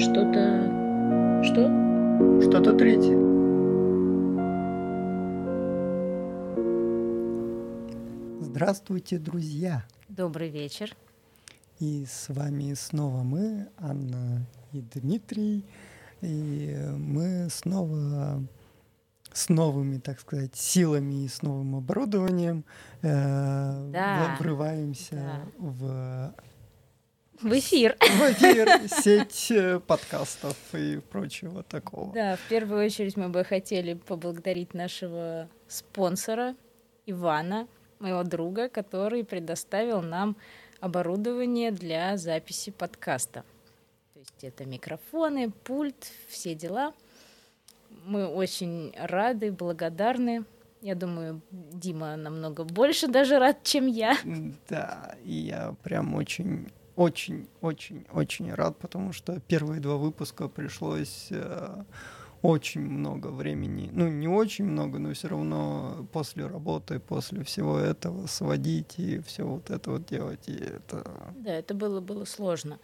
Что-то... Что? Что-то третье. Здравствуйте, друзья! Добрый вечер. И с вами снова мы, Анна и Дмитрий. И мы снова с новыми, так сказать, силами и с новым оборудованием э, Да. врываемся Да. в, В эфир. в эфир, сеть э, подкастов и прочего такого. Да, в первую очередь мы бы хотели поблагодарить нашего спонсора Ивана, моего друга, который предоставил нам оборудование для записи подкаста. То есть это микрофоны, пульт, все дела. Мы очень рады, благодарны. Я думаю, Дима намного больше даже рад, чем я. Да, и я прям очень, очень, очень, очень рад, потому что первые два выпуска пришлось э, очень много времени, ну не очень много, но все равно после работы, после всего этого сводить и все вот это вот делать, и это Да, это было, было сложно.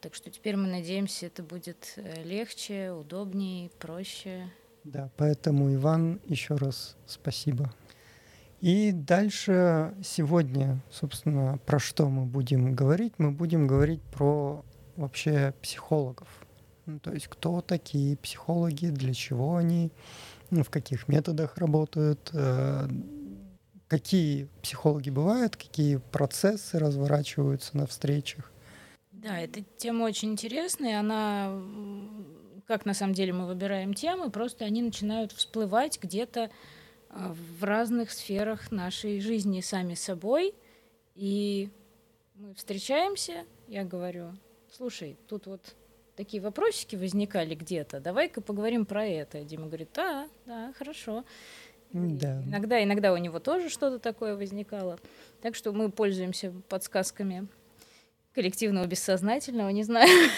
Так что теперь мы надеемся, это будет э, легче, удобнее, проще. Да, поэтому, Иван, еще раз спасибо. И дальше сегодня, собственно, про что мы будем говорить? Мы будем говорить про вообще психологов. Ну, то есть кто такие психологи, для чего они, ну, в каких методах работают, э, какие психологи бывают, какие процессы разворачиваются на встречах. Да, эта тема очень интересная. Она, как на самом деле мы выбираем темы, просто они начинают всплывать где-то в разных сферах нашей жизни сами собой. И мы встречаемся, я говорю, слушай, тут вот такие вопросики возникали где-то, давай-ка поговорим про это. Дима говорит, да, да, хорошо. И Да. Иногда, иногда у него тоже что-то такое возникало. Так что мы пользуемся подсказками коллективного бессознательного, не знаю.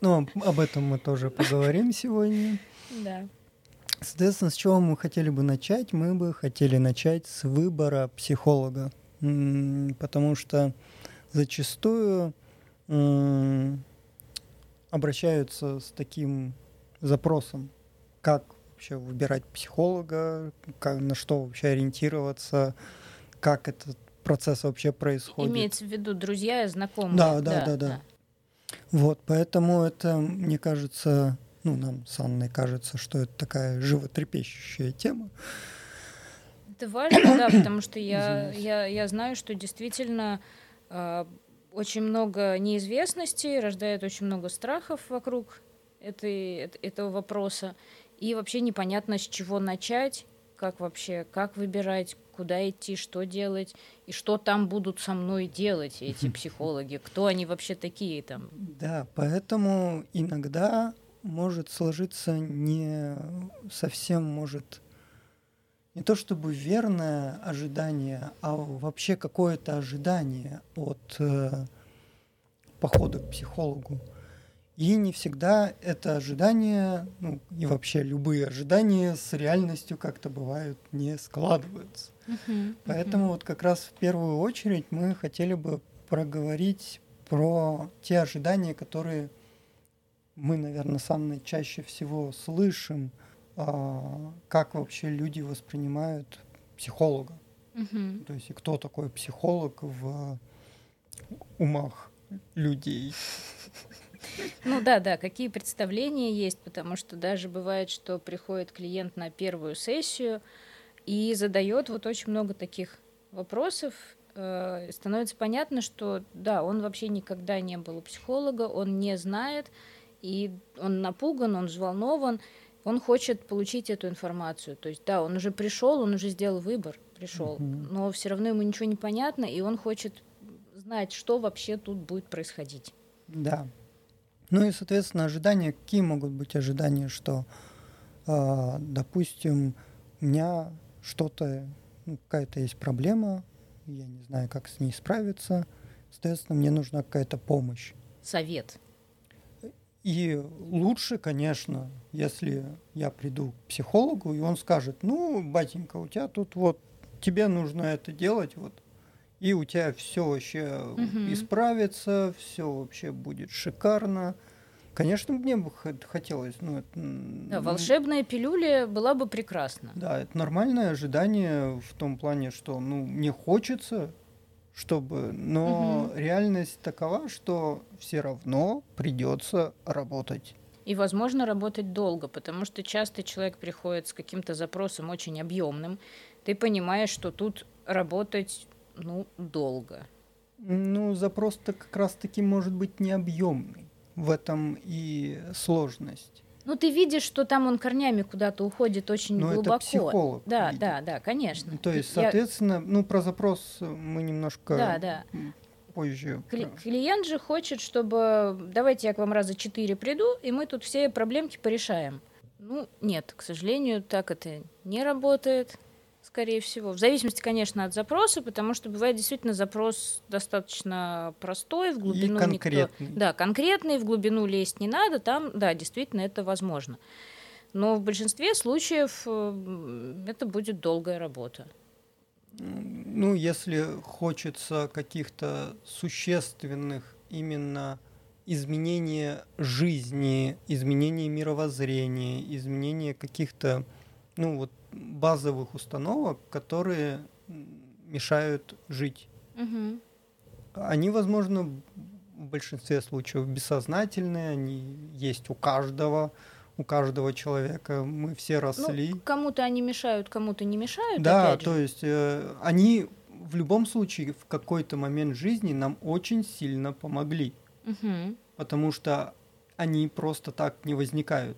Ну, об этом мы тоже поговорим сегодня. Да. Соответственно, с чего мы хотели бы начать? Мы бы хотели начать с выбора психолога, потому что зачастую обращаются с таким запросом, как вообще выбирать психолога, как, на что вообще ориентироваться, как этот процесс вообще происходит. Имеется в виду друзья и знакомые. Да, да, да, да. Вот, поэтому это, мне кажется, ну, нам с Анной кажется, что это такая животрепещущая тема. Это важно, да, потому что я, я, я знаю, что действительно а, очень много неизвестностей рождает очень много страхов вокруг этой, эт- этого вопроса. И вообще непонятно, с чего начать, как вообще, как выбирать, куда идти, что делать, и что там будут со мной делать эти психологи, кто они вообще такие там. Да, поэтому иногда может сложиться не совсем может не то чтобы верное ожидание, а вообще какое-то ожидание от э, похода к психологу. И не всегда это ожидание, ну и вообще любые ожидания с реальностью как-то бывают не складываются. Поэтому вот как раз в первую очередь мы хотели бы проговорить про те ожидания, которые мы, наверное, самые чаще всего слышим, а, как вообще люди воспринимают психолога. Мгм. То есть и кто такой психолог в умах людей. Ну да, да, какие представления есть, потому что даже бывает, что приходит клиент на первую сессию и задает вот очень много таких вопросов. э, Становится понятно, что да, он вообще никогда не был у психолога, он не знает, и он напуган, он взволнован, он хочет получить эту информацию. То есть да, он уже пришел, он уже сделал выбор, пришел, Мгм. но все равно ему ничего не понятно, и он хочет знать, что вообще тут будет происходить. Да. Ну и, соответственно, ожидания, какие могут быть ожидания, что, а, допустим, у меня что-то, ну, какая-то есть проблема, я не знаю, как с ней справиться, соответственно, мне нужна какая-то помощь. Совет. И лучше, конечно, если я приду к психологу, и он скажет, ну, батенька, у тебя тут вот, тебе нужно это делать, вот, и у тебя все вообще Мгм. исправится, все вообще будет шикарно, Конечно, мне бы хотелось. Ну, это, да, волшебная пилюля была бы прекрасна. Да, это нормальное ожидание в том плане, что ну, мне хочется, чтобы. Но угу. реальность такова, что все равно придется работать. И, возможно, работать долго, потому что часто человек приходит с каким-то запросом очень объемным. Ты понимаешь, что тут работать ну, долго. Ну, запрос-то как раз-таки может быть необъемный в этом и сложность. Ну, ты видишь, что там он корнями куда-то уходит очень Но глубоко. Это психолог. Да, видит. да, да, конечно. То есть, соответственно, Я... ну, про запрос мы немножко да, да. позже. Кли- клиент же хочет, чтобы давайте я к вам раза четыре приду, и мы тут все проблемки порешаем. Ну, нет, к сожалению, так это не работает скорее всего. В зависимости, конечно, от запроса, потому что бывает действительно запрос достаточно простой, в глубину И конкретный. никто... Да, конкретный, в глубину лезть не надо, там, да, действительно это возможно. Но в большинстве случаев это будет долгая работа. Ну, если хочется каких-то существенных именно изменения жизни, изменения мировоззрения, изменения каких-то, ну вот базовых установок, которые мешают жить. Угу. Они, возможно, в большинстве случаев бессознательные, они есть у каждого, у каждого человека. Мы все росли. Ну, кому-то они мешают, кому-то не мешают. Да, то есть э, они в любом случае в какой-то момент жизни нам очень сильно помогли, угу. потому что они просто так не возникают.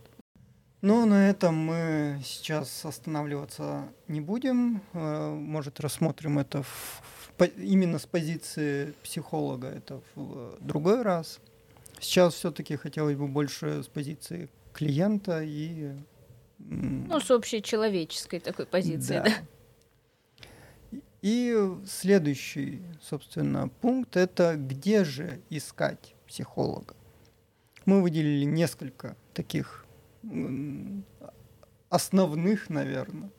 Ну, на этом мы сейчас останавливаться не будем. Э, может, рассмотрим это в, в, именно с позиции психолога, это в другой раз. Сейчас все-таки хотелось бы больше с позиции клиента и... Ну, с общей человеческой такой позиции, да. да. И следующий, собственно, пункт – это где же искать психолога. Мы выделили несколько таких основных, наверное.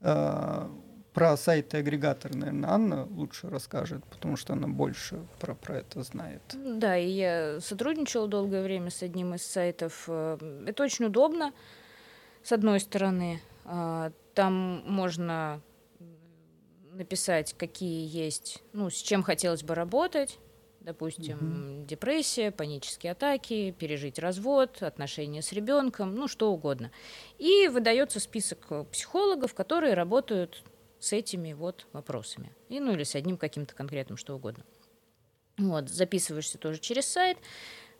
А, про сайты агрегатор, наверное, Анна лучше расскажет, потому что она больше про, про это знает. Да, и я сотрудничала долгое время с одним из сайтов. Э, это очень удобно, с одной стороны. А, там можно написать, какие есть, ну, с чем хотелось бы работать, допустим, угу. депрессия, панические атаки, пережить развод, отношения с ребенком, ну что угодно. И выдается список психологов, которые работают с этими вот вопросами. И, ну или с одним каким-то конкретным, что угодно. Вот, записываешься тоже через сайт.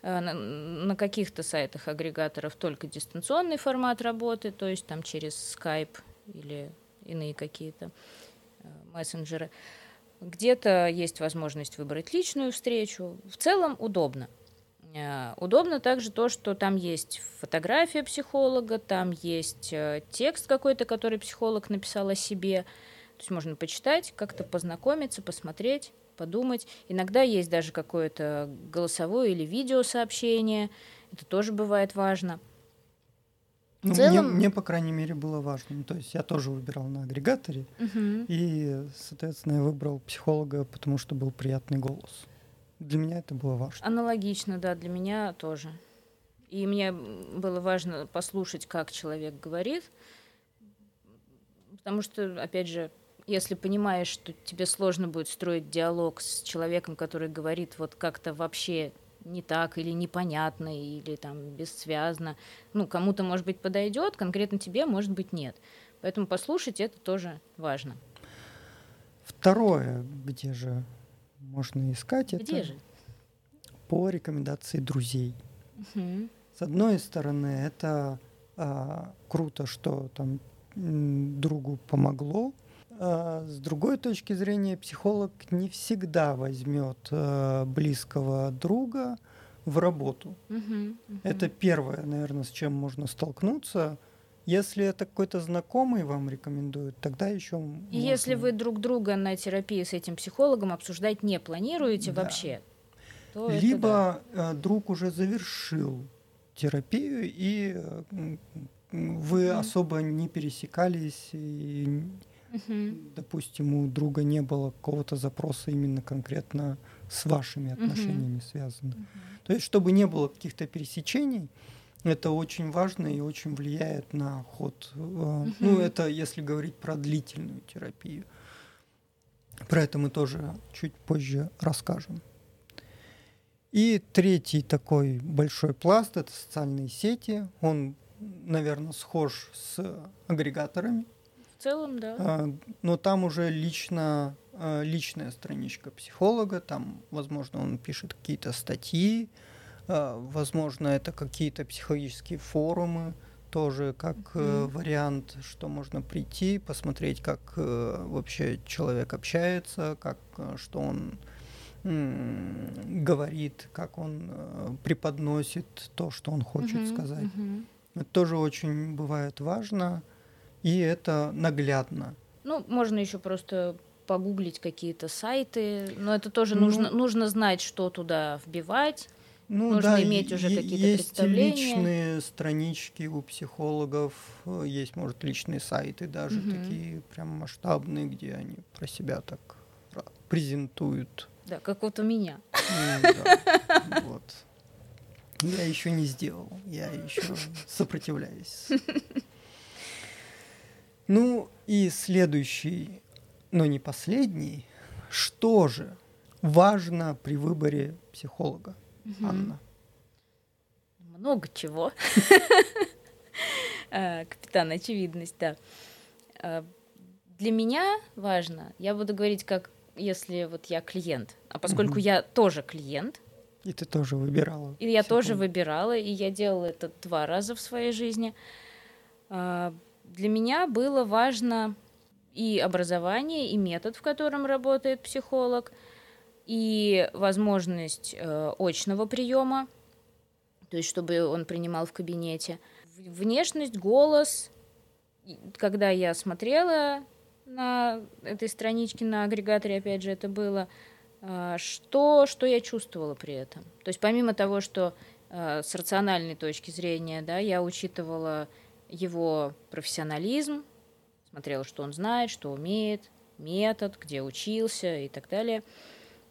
Э, на, каких-то сайтах агрегаторов только дистанционный формат работы, то есть там через Skype или иные какие-то э, мессенджеры. Где-то есть возможность выбрать личную встречу. В целом удобно. Э, удобно также то, что там есть фотография психолога, там есть э, текст какой-то, который психолог написал о себе. То есть можно почитать, как-то познакомиться, посмотреть, подумать. Иногда есть даже какое-то голосовое или видеосообщение. Это тоже бывает важно. Ну, целом... мне, мне, по крайней мере, было важно. То есть я тоже выбирал на агрегаторе. Угу. И, соответственно, я выбрал психолога, потому что был приятный голос. Для меня это было важно. Аналогично, да, для меня тоже. И мне было важно послушать, как человек говорит. Потому что, опять же, если понимаешь, что тебе сложно будет строить диалог с человеком, который говорит вот как-то вообще не так или непонятно, или там бессвязно. Ну, кому-то, может быть, подойдет, конкретно тебе, может быть, нет. Поэтому послушать это тоже важно. Второе, где же можно искать где это? же? По рекомендации друзей. Угу. С одной стороны, это а, круто, что там другу помогло, с другой точки зрения, психолог не всегда возьмет э, близкого друга в работу. Угу, угу. Это первое, наверное, с чем можно столкнуться. Если это какой-то знакомый вам рекомендует, тогда еще. И если вы друг друга на терапии с этим психологом обсуждать не планируете да. вообще, то либо это, да. Э, друг уже завершил терапию и вы угу. особо не пересекались и Угу. Допустим, у друга не было какого-то запроса именно конкретно с вашими отношениями mm-hmm. связано. Mm-hmm. То есть, чтобы не было каких-то пересечений, это очень важно и очень влияет на ход. Mm-hmm. Ну, это если говорить про длительную терапию. Про это мы тоже чуть позже расскажем. И третий такой большой пласт — это социальные сети. Он, наверное, схож с агрегаторами. Целом, да. А, но там уже лично, а, личная страничка психолога, там, возможно, он пишет какие-то статьи, а, возможно, это какие-то психологические форумы, тоже как mm-hmm. вариант, что можно прийти, посмотреть, как э, вообще человек общается, как э, что он говорит, как он преподносит то, что он хочет uh-huh, сказать. Uh-huh. Это тоже очень бывает важно, и это наглядно. Ну, можно еще просто погуглить какие-то сайты, но это тоже ну, нужно, нужно знать, что туда вбивать. Ну, нужно да, иметь уже какие-то есть представления. Личные странички у психологов, э, есть, может, личные сайты даже угу. такие прям масштабные, где они про себя так презентуют да, как вот у меня. вот. Я еще не сделал, я еще сопротивляюсь. Ну и следующий, но не последний, что же важно при выборе психолога, Анна? Много чего. А, капитан, очевидность, да. А, для меня важно, я буду говорить как если вот я клиент. А поскольку угу. я тоже клиент. И ты тоже выбирала. И я тоже выбирала, и я делала это два раза в своей жизни. Для меня было важно и образование, и метод, в котором работает психолог, и возможность э, очного приема, то есть чтобы он принимал в кабинете. Внешность, голос. Когда я смотрела на этой страничке, на агрегаторе, опять же, это было, а, что, что я чувствовала при этом. То есть помимо того, что а, с рациональной точки зрения, да, я учитывала его профессионализм, смотрела, что он знает, что умеет, метод, где учился и так далее.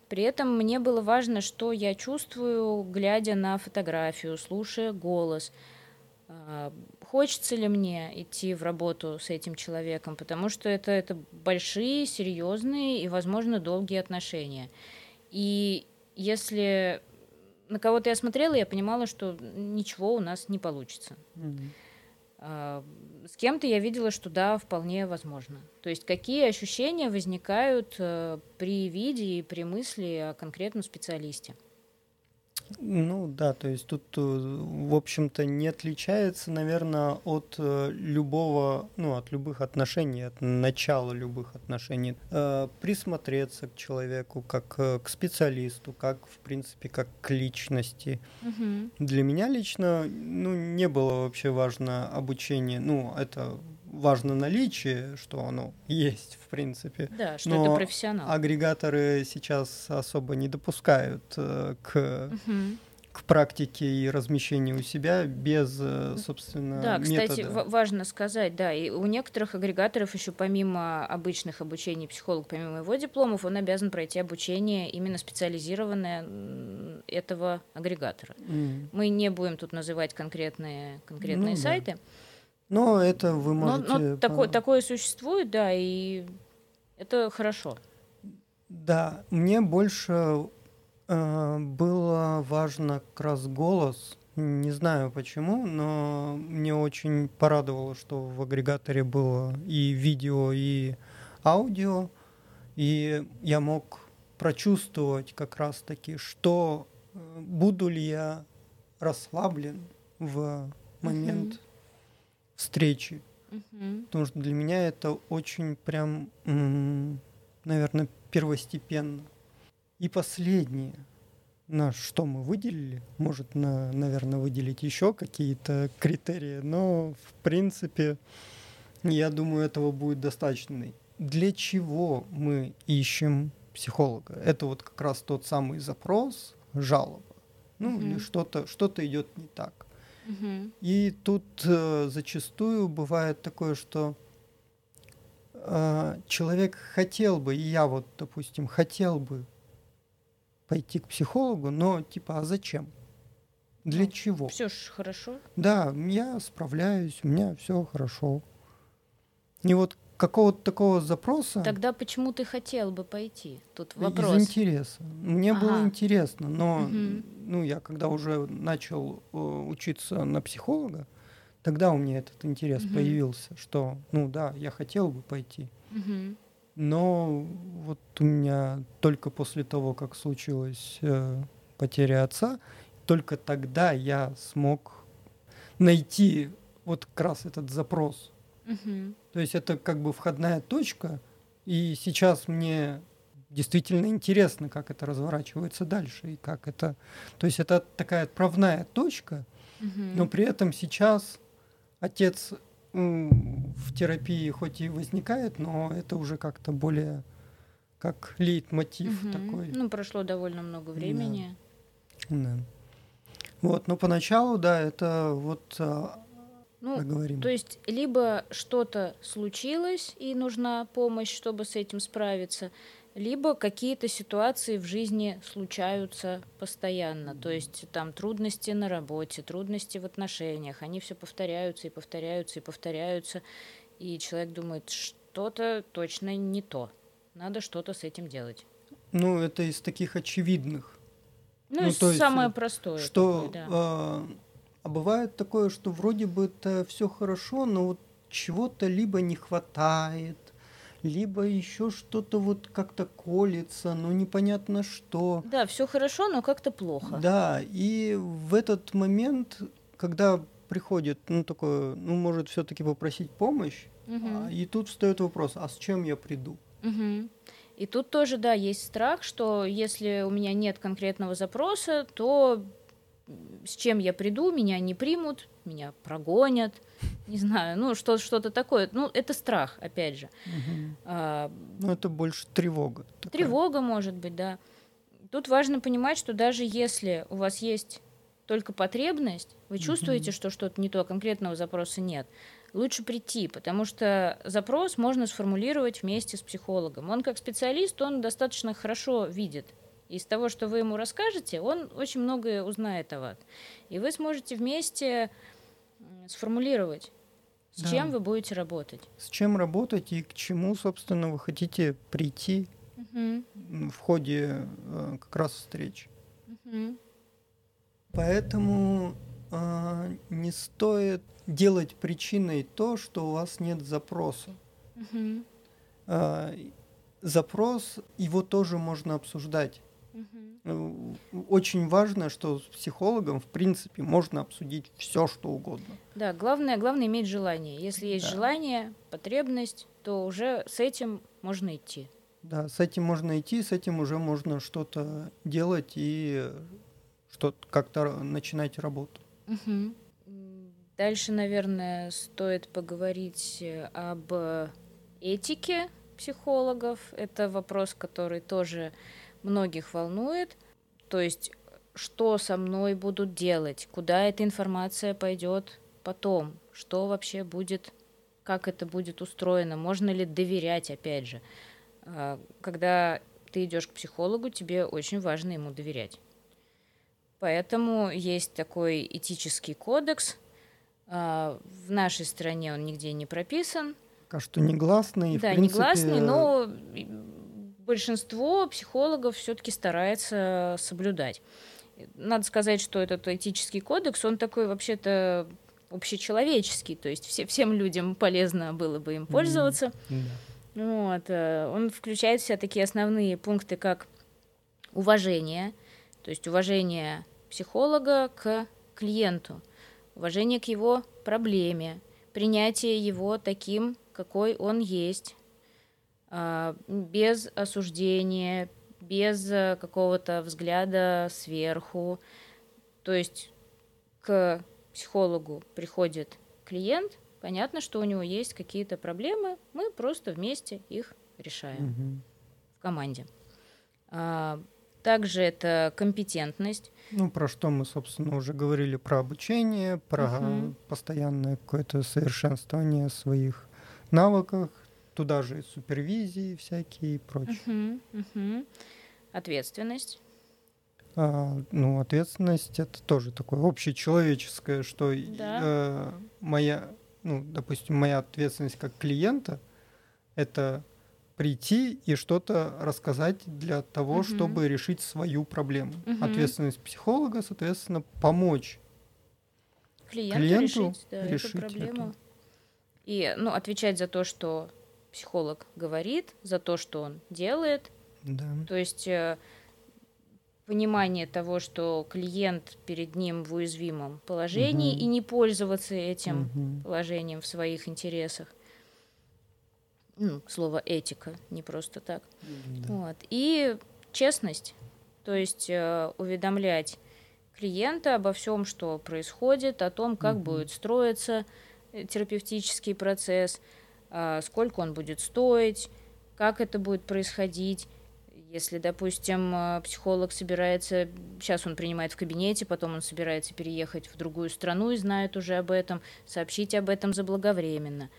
При этом мне было важно, что я чувствую, глядя на фотографию, слушая голос – а, хочется ли мне идти в работу с этим человеком, потому что это, это большие, серьезные и, возможно, долгие отношения. И если на кого-то я смотрела, я понимала, что ничего у нас не получится. Mm-hmm. С кем-то я видела, что да, вполне возможно. То есть какие ощущения возникают э, при виде и при мысли о конкретном специалисте. Ну да, то есть тут, э, в общем-то, не отличается, наверное, от э, любого, ну, от любых отношений, от начала любых отношений. Э, присмотреться к человеку как к специалисту, как, в принципе, как к личности. Угу. Для меня лично, ну, не было вообще важно обучение, ну, это важно наличие, что оно есть, в принципе. Да, что Но это профессионал. Агрегаторы сейчас особо не допускают э, к, угу. к практике и размещению у себя без, э, собственно, Да, кстати, важно сказать, да, и у некоторых агрегаторов еще помимо обычных обучений психолог, помимо его дипломов, он обязан пройти обучение именно специализированное этого агрегатора. Mm. Мы не будем тут называть конкретные, конкретные ну, сайты. Да. Но это вы можете... Но, но такое, такое существует, да, и это хорошо. Да, мне больше э, было важно как раз голос. Не знаю почему, но мне очень порадовало, что в агрегаторе было и видео, и аудио. И я мог прочувствовать как раз-таки, что э, буду ли я расслаблен в момент uh-huh встречи. Угу. Потому что для меня это очень прям, наверное, первостепенно. И последнее, на что мы выделили, может, на, наверное, выделить еще какие-то критерии, но в принципе, я думаю, этого будет достаточно. Для чего мы ищем психолога? Это вот как раз тот самый запрос, жалоба. Ну, угу. или что-то что идет не так. И тут э, зачастую бывает такое, что э, человек хотел бы, и я вот, допустим, хотел бы пойти к психологу, но типа, а зачем? Для Ну, чего? Все ж хорошо. Да, я справляюсь, у меня все хорошо. И вот какого-то такого запроса Тогда почему ты хотел бы пойти? Тут из вопрос. интереса. Мне было Ага. интересно, но Мгм. Ну, я когда уже начал э, учиться на психолога, тогда у меня этот интерес Мгм. появился, что, ну да, я хотел бы пойти. Мгм. Но вот у меня только после того, как случилась э, потеря отца, только тогда я смог найти вот как раз этот запрос. Мгм. То есть это как бы входная точка, и сейчас мне действительно интересно, как это разворачивается дальше, и как это... То есть это такая отправная точка, Мгм. но при этом сейчас отец в терапии хоть и возникает, но это уже как-то более как лейтмотив Мгм. такой. Ну, прошло довольно много времени. Да. Вот, но поначалу, да, это вот а, Ну, поговорим. то есть либо что-то случилось и нужна помощь, чтобы с этим справиться, либо какие-то ситуации в жизни случаются постоянно. То есть там трудности на работе, трудности в отношениях, они все повторяются и повторяются и повторяются, и человек думает, что-то точно не то, надо что-то с этим делать. Ну, это из таких очевидных. Ну, Ну, то есть, самое простое. что такое, да. а, а бывает такое, что вроде бы это все хорошо, но вот чего-то либо не хватает, либо еще что-то вот как-то колется, но непонятно что. Да, все хорошо, но как-то плохо. Да, и в этот момент, когда приходит, ну такое, ну может все-таки попросить помощь, Мгм. а, и тут встает вопрос, а с чем я приду? Мгм. И тут тоже, да, есть страх, что если у меня нет конкретного запроса, то с чем я приду, меня не примут, меня прогонят, не знаю, ну что, что-то такое. Ну, это страх, опять же. Мгм. А, Ну это больше тревога. такая. Тревога, может быть, да. Тут важно понимать, что даже если у вас есть только потребность, вы чувствуете, Мгм. что что-то не то, конкретного запроса нет, лучше прийти, потому что запрос можно сформулировать вместе с психологом. Он как специалист, он достаточно хорошо видит. Из того, что вы ему расскажете, он очень многое узнает о вас. И вы сможете вместе сформулировать, с Да. чем вы будете работать. С чем работать и к чему, собственно, вы хотите прийти м, в ходе э, как раз встреч. Мгм. Поэтому а, не стоит делать причиной то, что у вас нет запроса. Мгм. А, запрос, его тоже можно обсуждать. Э, Очень важно, что с психологом, в принципе, можно обсудить все, что угодно. Да, главное, главное иметь желание. Если есть Да. желание, потребность, то уже с этим можно идти. Да, с этим можно идти, с этим уже можно что-то делать и что как-то начинать работу. М, Дальше, наверное, стоит поговорить э, об э, этике психологов. Это вопрос, который тоже многих волнует. То есть, что со мной будут делать, куда эта информация пойдет потом, что вообще будет, как это будет устроено, можно ли доверять, опять же. А, Когда ты идешь к психологу, тебе очень важно ему доверять. Поэтому есть такой этический кодекс. А, В нашей стране он нигде не прописан. Пока что негласный. да, принципе, негласный, но большинство психологов все-таки старается соблюдать. Надо сказать, что этот этический кодекс, он такой вообще-то общечеловеческий, то есть все, всем людям полезно было бы им пользоваться. да. Вот, э, он включает в себя такие основные пункты, как уважение, то есть уважение психолога к клиенту, уважение к его проблеме, принятие его таким, какой он есть, без осуждения, без э, какого-то взгляда сверху. То есть к психологу приходит клиент, понятно, что у него есть какие-то проблемы, мы просто вместе их решаем Мгм. в команде. А, Также это компетентность. Ну, про что мы, собственно, уже говорили про обучение, про Мгм. постоянное какое-то совершенствование своих навыков, туда же и супервизии всякие и прочее. Мгм, мгм. Ответственность. А, ну, ответственность это тоже такое общечеловеческое, что Да. э, моя, ну, допустим, моя ответственность как клиента это прийти и что-то рассказать для того, Мгм. чтобы решить свою проблему. Мгм. Ответственность психолога, соответственно, помочь. Клиенту, Клиенту решить, да, решить эту проблему. эту. И, ну, отвечать за то, что психолог говорит, за то, что он делает. Да. То есть э, понимание того, что клиент перед ним в уязвимом положении, Мгм. и не пользоваться этим Мгм. положением в своих интересах. Ну, слово этика, не просто так. Да. Вот. И честность, то есть э, уведомлять клиента обо всем, что происходит, о том, как Мгм. будет строиться э, терапевтический процесс, сколько он будет стоить, как это будет происходить. Если, допустим, э, психолог собирается, сейчас он принимает в кабинете, потом он собирается переехать в другую страну и знает уже об этом, сообщить об этом заблаговременно.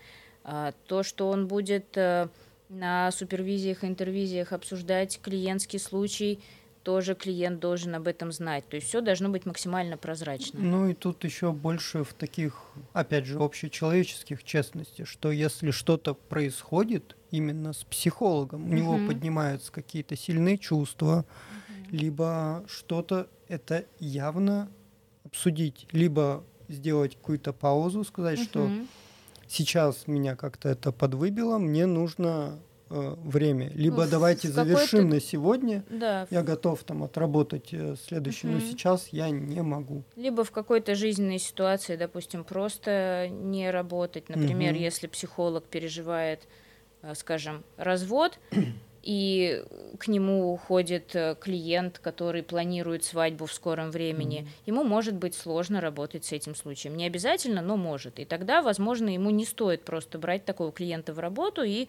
А, То, что он будет э, на супервизиях интервизиях обсуждать клиентский случай, тоже клиент должен об этом знать. То есть все должно быть максимально прозрачно. Ну и тут еще больше в таких, опять же, общечеловеческих честности, что если что-то происходит именно с психологом, у него Мгм. поднимаются какие-то сильные чувства, либо что-то это явно обсудить, либо сделать какую-то паузу, сказать, что Мгм. сейчас меня как-то это подвыбило, мне нужно время, либо Ну, в- давайте в какой-то- завершим на сегодня, Да, я готов там отработать э, следующий, но Мгм. сейчас я не могу. Либо в какой-то жизненной ситуации, допустим, просто не работать. Например, Мгм. если психолог переживает, э, скажем, развод, и к нему уходит э, клиент, который планирует свадьбу в скором времени, Мгм. ему может быть сложно работать с этим случаем. Не обязательно, но может. И тогда, возможно, ему не стоит просто брать такого клиента в работу и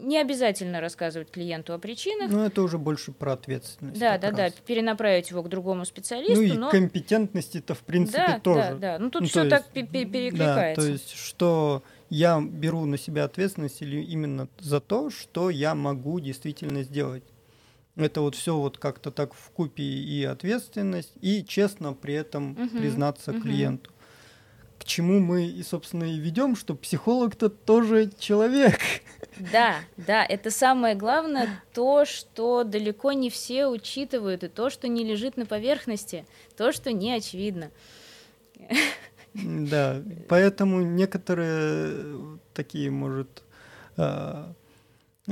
не обязательно рассказывать клиенту о причинах. Ну, это уже больше про ответственность. да, да, да, раз. перенаправить его к другому специалисту, Ну и но компетентности-то, в принципе, да, тоже. Да, да. Ну тут Ну, все так есть, пе- пе- Да, перекликается. то есть, что я беру на себя ответственность или именно за то, что я могу действительно сделать. Это вот все вот как-то так в купе и ответственность, и честно при этом Мгм, признаться мгм. клиенту. К чему мы, и, собственно, и ведем, что психолог-то тоже человек. Да, да, это самое главное, то, что далеко не все учитывают, и то, что не лежит на поверхности, то, что не очевидно. Да, поэтому некоторые такие, может, э,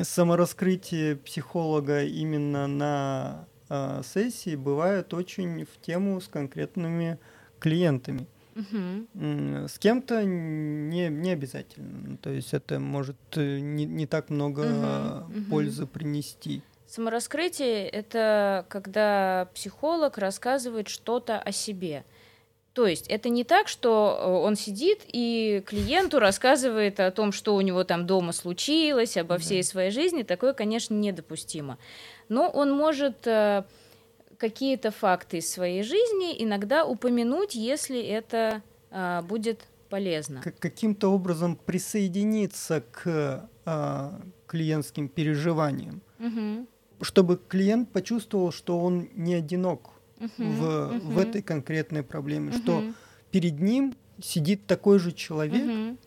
самораскрытие психолога именно на э, сессии бывают очень в тему с конкретными клиентами. М, С кем-то не, не обязательно. Ну, То есть это может э, не, не так много мгм. пользы принести. Самораскрытие — это когда психолог рассказывает что-то о себе. То есть это не так, что э, он сидит и клиенту рассказывает о том, что у него там дома случилось, обо Да. всей своей жизни. Такое, конечно, недопустимо. Но он может э, какие-то факты из своей жизни иногда упомянуть, если это а, будет полезно. К- каким-то образом присоединиться к а, клиентским переживаниям. Мгм. чтобы клиент почувствовал, что он не одинок Мгм. в, в Мгм. этой конкретной проблеме, что Мгм. перед ним сидит такой же человек, Мгм.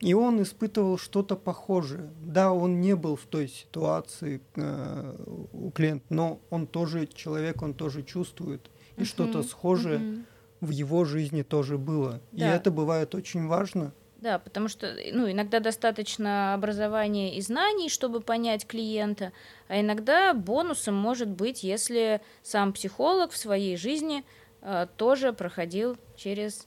И он испытывал что-то похожее. Да, он не был в той ситуации э, у клиента, но он тоже человек, он тоже чувствует, и что-то Мгм. схожее Мгм. в его жизни тоже было. И Да. это бывает очень важно. Да, потому что ну, иногда достаточно образования и знаний, чтобы понять клиента, а иногда бонусом может быть, если сам психолог в своей жизни э, тоже проходил через...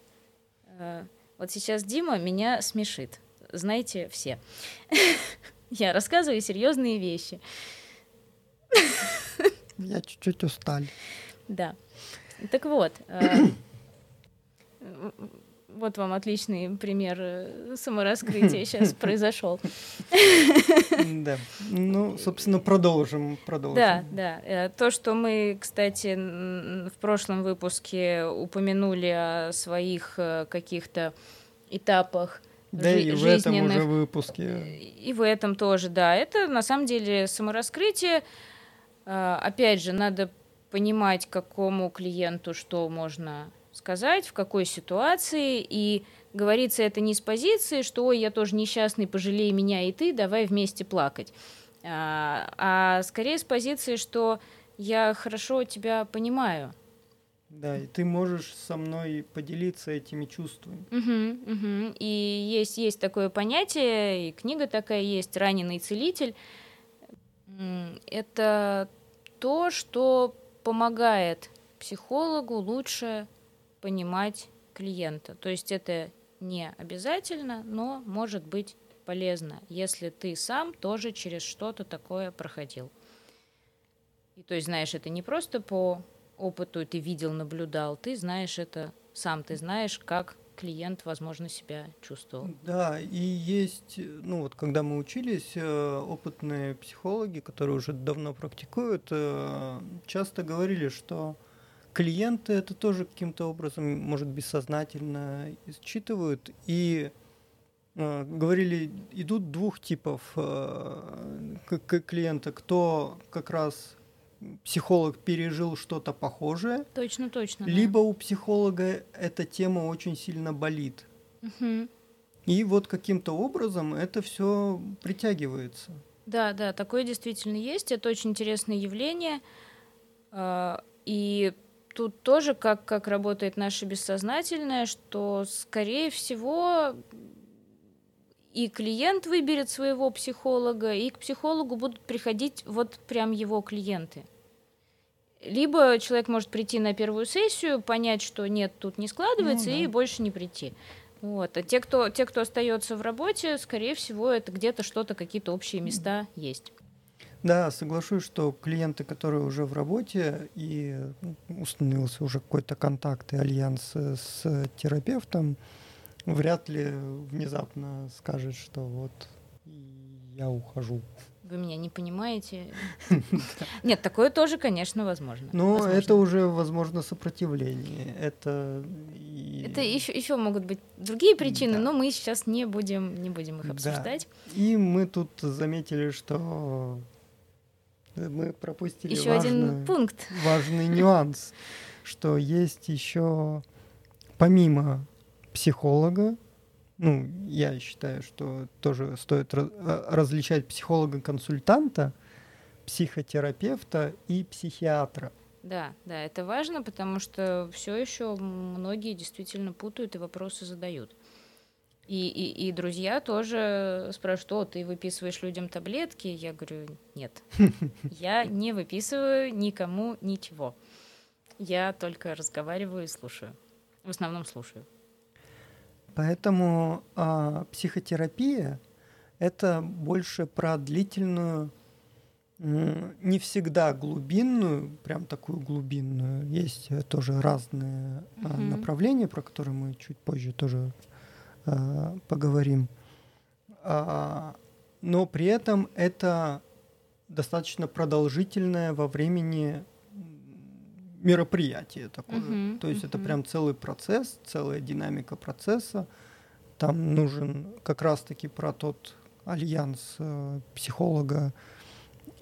э, вот сейчас Дима меня смешит, знаете все. Я рассказываю серьезные вещи. Я чуть-чуть устал. Да. Так вот, э, вот вам отличный пример э, самораскрытия сейчас произошел. Да. Ну, собственно, продолжим. продолжим. Да, да. Э, То, что мы, кстати, в прошлом выпуске упомянули о своих э, каких-то этапах Да жи- и в этом уже выпуске. И в этом тоже, да. Это на самом деле самораскрытие. Опять же, надо понимать, какому клиенту что можно сказать, в какой ситуации, и говорится это не с позиции, что «Ой, я тоже несчастный, пожалей меня и ты, давай вместе плакать», а, а скорее с позиции, что «я хорошо тебя понимаю». Да, и ты можешь со мной поделиться этими чувствами. Угу, угу. И есть, есть такое понятие, и книга такая есть «Раненый целитель». Это то, что помогает психологу лучше понимать клиента. То есть это не обязательно, но может быть полезно, если ты сам тоже через что-то такое проходил. И то есть, знаешь, это не просто по опыту ты видел, наблюдал, ты знаешь это сам, ты знаешь, как клиент, возможно, себя чувствовал. Да, и есть, ну вот когда мы учились, э, опытные психологи, которые уже давно практикуют, э, часто говорили, что клиенты это тоже каким-то образом, может, бессознательно считывают. И э, говорили, идут двух типов клиента. Кто как раз психолог пережил что-то похожее. Точно, точно. Либо да. у психолога эта тема очень сильно болит. Угу. И вот каким-то образом это все притягивается. Да, да, такое действительно есть. Это очень интересное явление. А, и тут тоже как, как работает наше бессознательное, что, скорее всего, и клиент выберет своего психолога, и к психологу будут приходить вот прям его клиенты. Либо человек может прийти на первую сессию, понять, что нет, тут не складывается, ну, да. и больше не прийти. Вот. А те, кто, те, кто остается в работе, скорее всего, это где-то что-то, какие-то общие места есть. Да, соглашусь, что клиенты, которые уже в работе и ну, установился уже какой-то контакт и альянс с терапевтом, вряд ли внезапно скажет, что вот я ухожу. Вы меня не понимаете? Нет, такое тоже, конечно, возможно. Но это уже, возможно, сопротивление. Это это еще еще могут быть другие причины, но мы сейчас не будем не будем их обсуждать. И мы тут заметили, что мы пропустили еще один пункт, важный нюанс, что есть еще помимо психолога. Ну, я считаю, что тоже стоит э, различать психолога-консультанта, психотерапевта и психиатра. Да, да, это важно, потому что все еще многие действительно путают и вопросы задают. И, и, и друзья тоже спрашивают, о, ты выписываешь людям таблетки? Я говорю, нет, я не выписываю никому ничего. Я только разговариваю и слушаю. В основном слушаю. Поэтому а, психотерапия это больше про длительную, не всегда глубинную, прям такую глубинную. Есть э, тоже разные mm-hmm. направления, про которые мы чуть позже тоже а, поговорим. А, но при этом это достаточно продолжительное во времени мероприятие такое. Uh-huh, То есть uh-huh. это прям целый процесс, целая динамика процесса. Там нужен как раз-таки про тот альянс э, психолога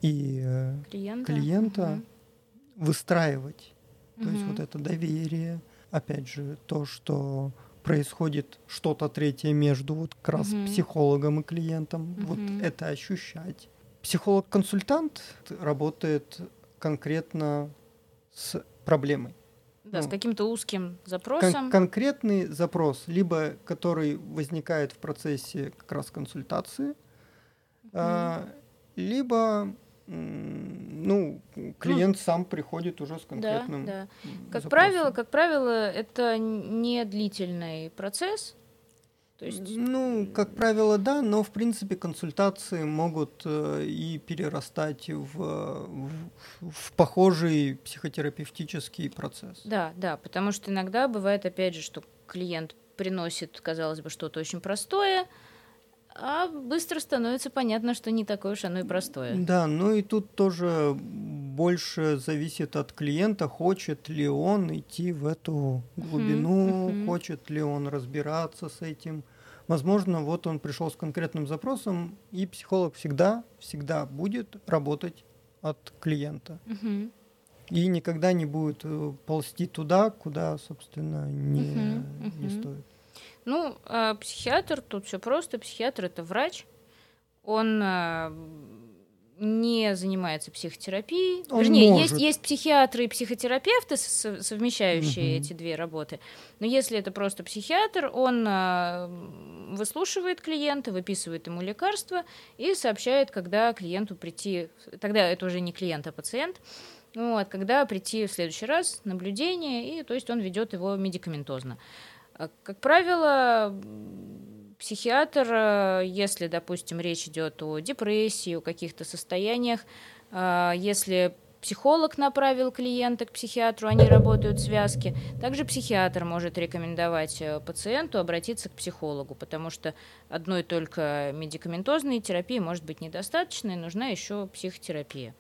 и э, клиента, клиента uh-huh. выстраивать. Uh-huh. То есть вот это доверие, опять же, то, что происходит что-то третье между вот как раз uh-huh. психологом и клиентом, uh-huh. вот это ощущать. Психолог-консультант работает конкретно с проблемой. Да, ну, с каким-то узким запросом. Кон- конкретный запрос, либо который возникает в процессе как раз консультации, mm-hmm. а, либо ну, клиент ну, сам приходит уже с конкретным. Да, да. Как запросом. правило, как правило, это не длительный процесс. То есть... Ну, как правило, да, но в принципе консультации могут э, и перерастать в, в, в похожий психотерапевтический процесс. Да, да, потому что иногда бывает, опять же, что клиент приносит, казалось бы, что-то очень простое, а быстро становится понятно, что не такое уж оно и простое. Да, ну и тут тоже больше зависит от клиента, хочет ли он идти в эту глубину, uh-huh, uh-huh. хочет ли он разбираться с этим. Возможно, вот он пришел с конкретным запросом, и психолог всегда, всегда будет работать от клиента. Uh-huh. и никогда не будет э, ползти туда, куда, собственно, не, Мгм, не мгм. стоит. Ну, а психиатр, тут все просто. Психиатр это врач. Он а, не занимается психотерапией. Он Вернее, может. есть, есть психиатры и психотерапевты, со- совмещающие Мгм. эти две работы. Но если это просто психиатр, он а, выслушивает клиента, выписывает ему лекарства и сообщает, когда клиенту прийти. Тогда это уже не клиент, а пациент. Вот, когда прийти в следующий раз, наблюдение, и то есть он ведет его медикаментозно. А, Как правило, психиатр, э, если, допустим, речь идет о депрессии, о каких-то состояниях, а, если психолог направил клиента к психиатру, они работают в связке, также психиатр может рекомендовать э, пациенту обратиться к психологу, потому что одной только медикаментозной терапии может быть недостаточно, и нужна еще психотерапия.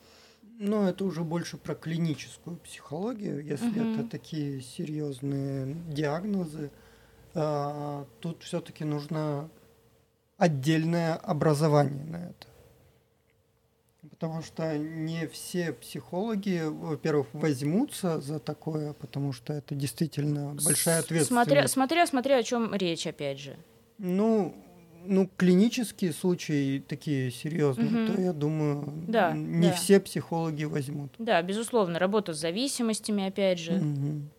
Но это уже больше про клиническую психологию, если Мгм. это такие серьезные диагнозы. Тут все-таки нужно отдельное образование на это. Потому что не все психологи, во-первых, возьмутся за такое, потому что это действительно большая ответственность. Смотря, смотря, смотря о чем речь, опять же. Ну, ну, клинические случаи такие серьезные, Мгм. то я думаю, Да, не да. все психологи возьмут. Да, безусловно, работа с зависимостями, опять же. Мгм.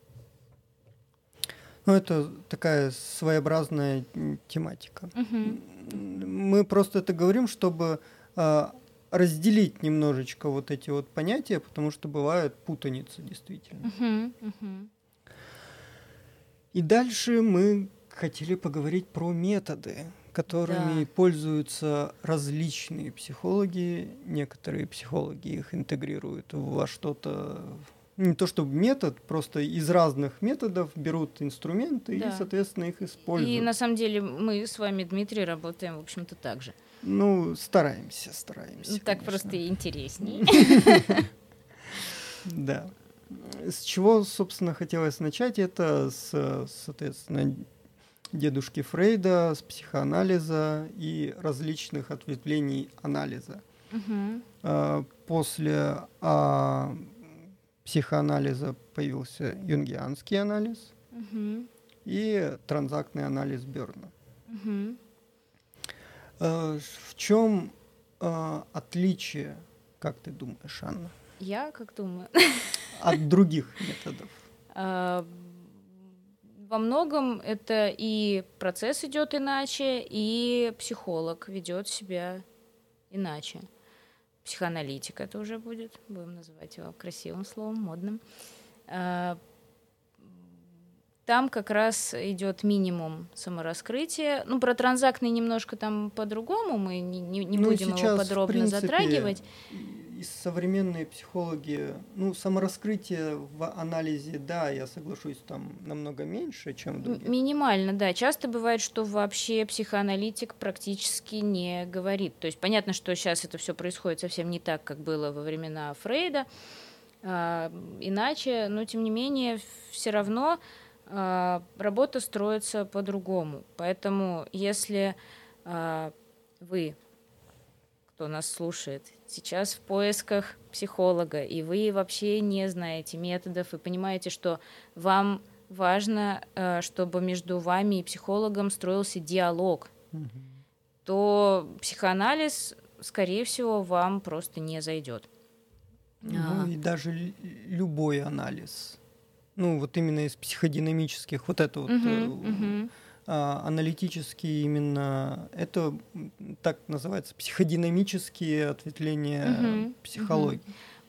Ну, это такая своеобразная тематика. Мгм. Мы просто это говорим, чтобы а, разделить немножечко вот эти вот понятия, потому что бывает путаница действительно. Мгм, мгм. И дальше мы хотели поговорить про методы, которыми Да. пользуются различные психологи. Некоторые психологи их интегрируют во что-то не то чтобы метод, просто из разных методов берут инструменты Да. и, соответственно, их используют. И на самом деле мы с вами, Дмитрий, работаем, в общем-то, так же. Ну, стараемся, стараемся. Ну, так конечно. просто и интереснее. Да. С чего, собственно, хотелось начать, это с, соответственно, дедушки Фрейда, с психоанализа и различных ответвлений анализа. А, После а, психоанализа появился юнгианский анализ Мгм. и транзактный анализ Берна. А, В чем а, отличие, как ты думаешь, Анна, Я как думаю. от других методов? А, Во многом это и процесс идет иначе, и психолог ведет себя иначе. Психоаналитик это уже будет, будем называть его красивым словом, модным. А, Там как раз идет минимум самораскрытия. Ну, про транзактный немножко там по-другому, мы не, не- не Ну, будем его подробно принципе, затрагивать. И современные психологи, ну, самораскрытие в анализе, да, я соглашусь, там намного меньше, чем в других. Минимально, да. Часто бывает, что вообще психоаналитик практически не говорит. То есть понятно, что сейчас это все происходит совсем не так, как было во времена Фрейда. а, иначе, но тем не менее, все равно а, работа строится по-другому. Поэтому, если а, вы, кто нас слушает, сейчас в поисках психолога, и вы вообще не знаете методов, и понимаете, что вам важно, э, чтобы между вами и психологом строился диалог, то психоанализ, скорее всего, вам просто не зайдет. Ну, А. и даже любой анализ, ну, вот именно из психодинамических, вот это вот э, а, аналитические именно, это так называется, психодинамические ответвления Мгм, психологии,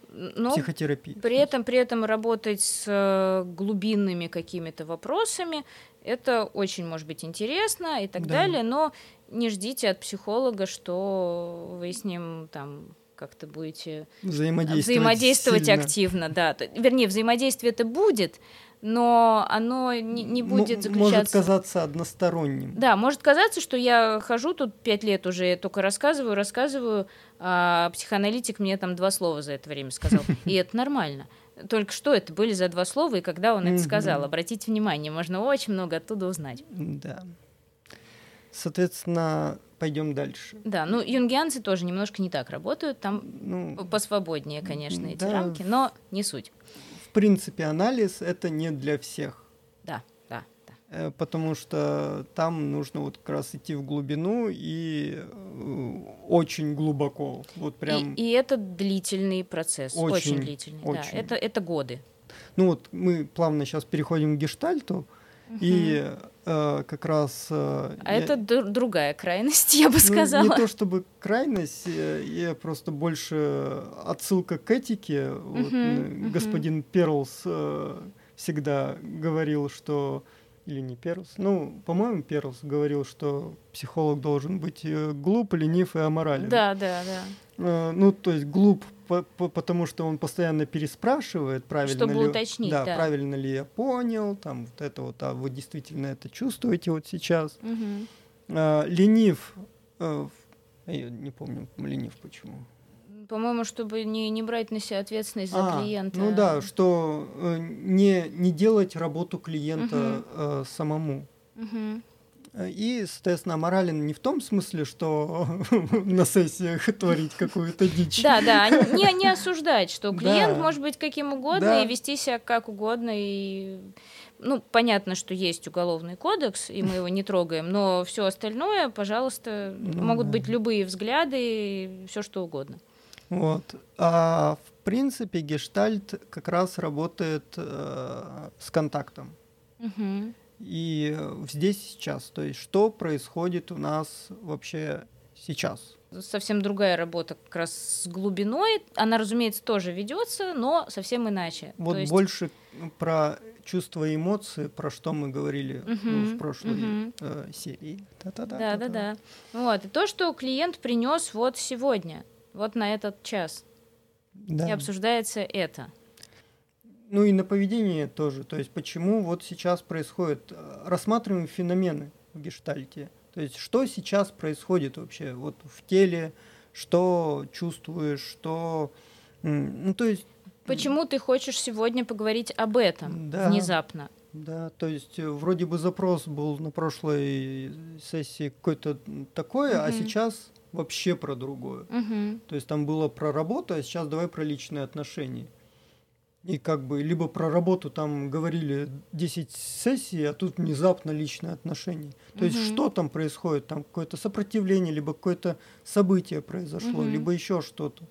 Но психотерапии. при этом, при этом работать с э, глубинными какими-то вопросами, это очень может быть интересно и так Да. далее, но не ждите от психолога, что вы с ним там как-то будете взаимодействовать, взаимодействовать сильно. активно, да. Вернее, взаимодействие это будет, но оно не, не будет Может заключаться... казаться односторонним. Да, может казаться, что я хожу тут пять лет уже, только рассказываю, рассказываю, а психоаналитик мне там два слова за это время сказал. И это нормально. Только что это были за два слова, и когда он это сказал. Обратите внимание, можно очень много оттуда узнать. Да. Соответственно, пойдем дальше. Да, ну юнгианцы тоже немножко не так работают, там ну, посвободнее, конечно, эти да, рамки, но не суть. В принципе, анализ это не для всех. Да, да, да. Э, потому что там нужно вот как раз идти в глубину и э, очень глубоко. Вот прям... и, и это длительный процесс, очень, очень длительный. Очень. Да, это, это годы. Ну вот мы плавно сейчас переходим к гештальту, угу. и как раз... Э, а я... это другая крайность, я бы сказала. Ну, не то чтобы крайность, э, я просто больше отсылка к этике. Угу, вот, угу. Господин Перлс э, всегда говорил, что или не Перлс, ну, по-моему, Перлс говорил, что психолог должен быть э, глуп, ленив и аморален. Да, да, да. Э, ну, то есть глуп, потому что он постоянно переспрашивает, правильно Чтобы ли, уточнить, да, да, правильно ли я понял, там вот это вот, а вы действительно это чувствуете вот сейчас. Угу. А, ленив, а, я не помню, ленив почему. По-моему, чтобы не, не брать на себя ответственность за а, клиента. Ну да, что э, не, не делать работу клиента угу. э, самому. Угу. И, соответственно, морален не в том смысле, что на сессиях творить какую-то дичь. Да, да, не, не осуждать, что клиент да. может быть каким угодно да. и вести себя как угодно. И... Ну, понятно, что есть уголовный кодекс, и мы его не трогаем, но все остальное, пожалуйста, ну, могут да. быть любые взгляды, все что угодно. Вот. А в принципе гештальт как раз работает э, с контактом. Угу. И здесь сейчас, то есть что происходит у нас вообще сейчас? Совсем другая работа как раз с глубиной. Она, разумеется, тоже ведется, но совсем иначе. Вот есть... больше про чувства и эмоции, про что мы говорили uh ну, в прошлой uh э, серии. Да, да, да. Вот. И то, что клиент принес вот сегодня, вот на этот час. Да. И обсуждается это. Ну и на поведение тоже. То есть почему вот сейчас происходит. Рассматриваем феномены в гештальте. То есть что сейчас происходит вообще вот в теле, что чувствуешь, что... Ну то есть... Почему ты хочешь сегодня поговорить об этом да, внезапно? Да, то есть э, вроде бы запрос был на прошлой сессии какой-то такой, угу. а сейчас вообще про другое. Угу. То есть там было про работу, а сейчас давай про личные отношения. И как бы либо про работу там говорили 10 сессий, а тут внезапно личные отношения. То угу. есть что там происходит? Там какое-то сопротивление, либо какое-то событие произошло, угу. либо еще что-то.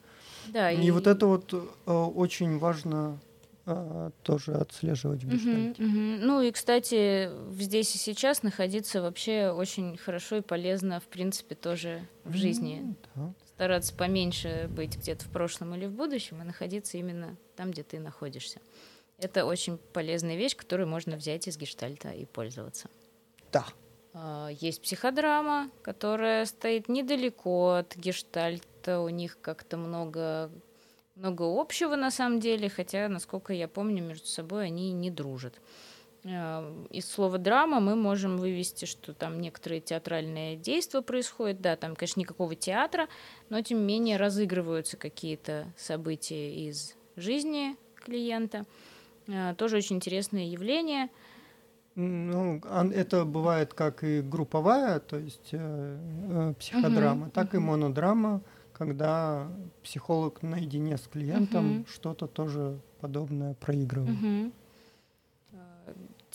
Да, и, и вот это вот э, очень важно э, тоже отслеживать в гештальте. Угу, угу. Ну и, кстати, здесь и сейчас находиться вообще очень хорошо и полезно, в принципе, тоже в жизни. Mm, да стараться поменьше быть где-то в прошлом или в будущем, и находиться именно там, где ты находишься. Это очень полезная вещь, которую можно взять из гештальта и пользоваться. Да. А, есть психодрама, которая стоит недалеко от гештальта. У них как-то много, много общего на самом деле, хотя, насколько я помню, между собой они не дружат. Э, из слова драма мы можем вывести, что там некоторые театральные действия происходят. Да, там, конечно, никакого театра, но тем не менее разыгрываются какие-то события из жизни клиента. Э, тоже очень интересное явление. Ну, это бывает как и групповая, то есть э, э психодрама, uh-huh, так uh-huh. и монодрама, когда психолог наедине с клиентом uh-huh. что-то тоже подобное проигрывает. Uh-huh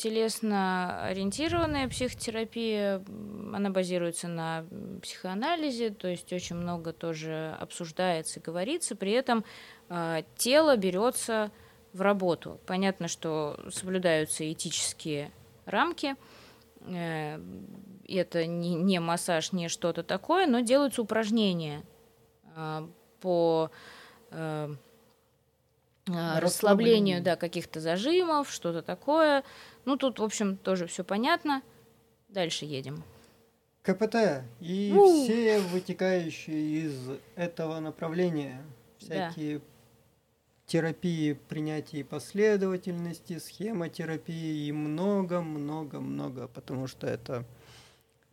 телесно-ориентированная психотерапия, она базируется на психоанализе, то есть очень много тоже обсуждается и говорится, при этом э, тело берется в работу. Понятно, что соблюдаются этические рамки, э, это не, не массаж, не что-то такое, но делаются упражнения э, по э, расслаблению да, каких-то зажимов, что-то такое. Ну, тут, в общем, тоже все понятно. Дальше едем. КПТ и У! все вытекающие из этого направления, всякие да. терапии принятия последовательности, схемотерапии и много-много-много, потому что это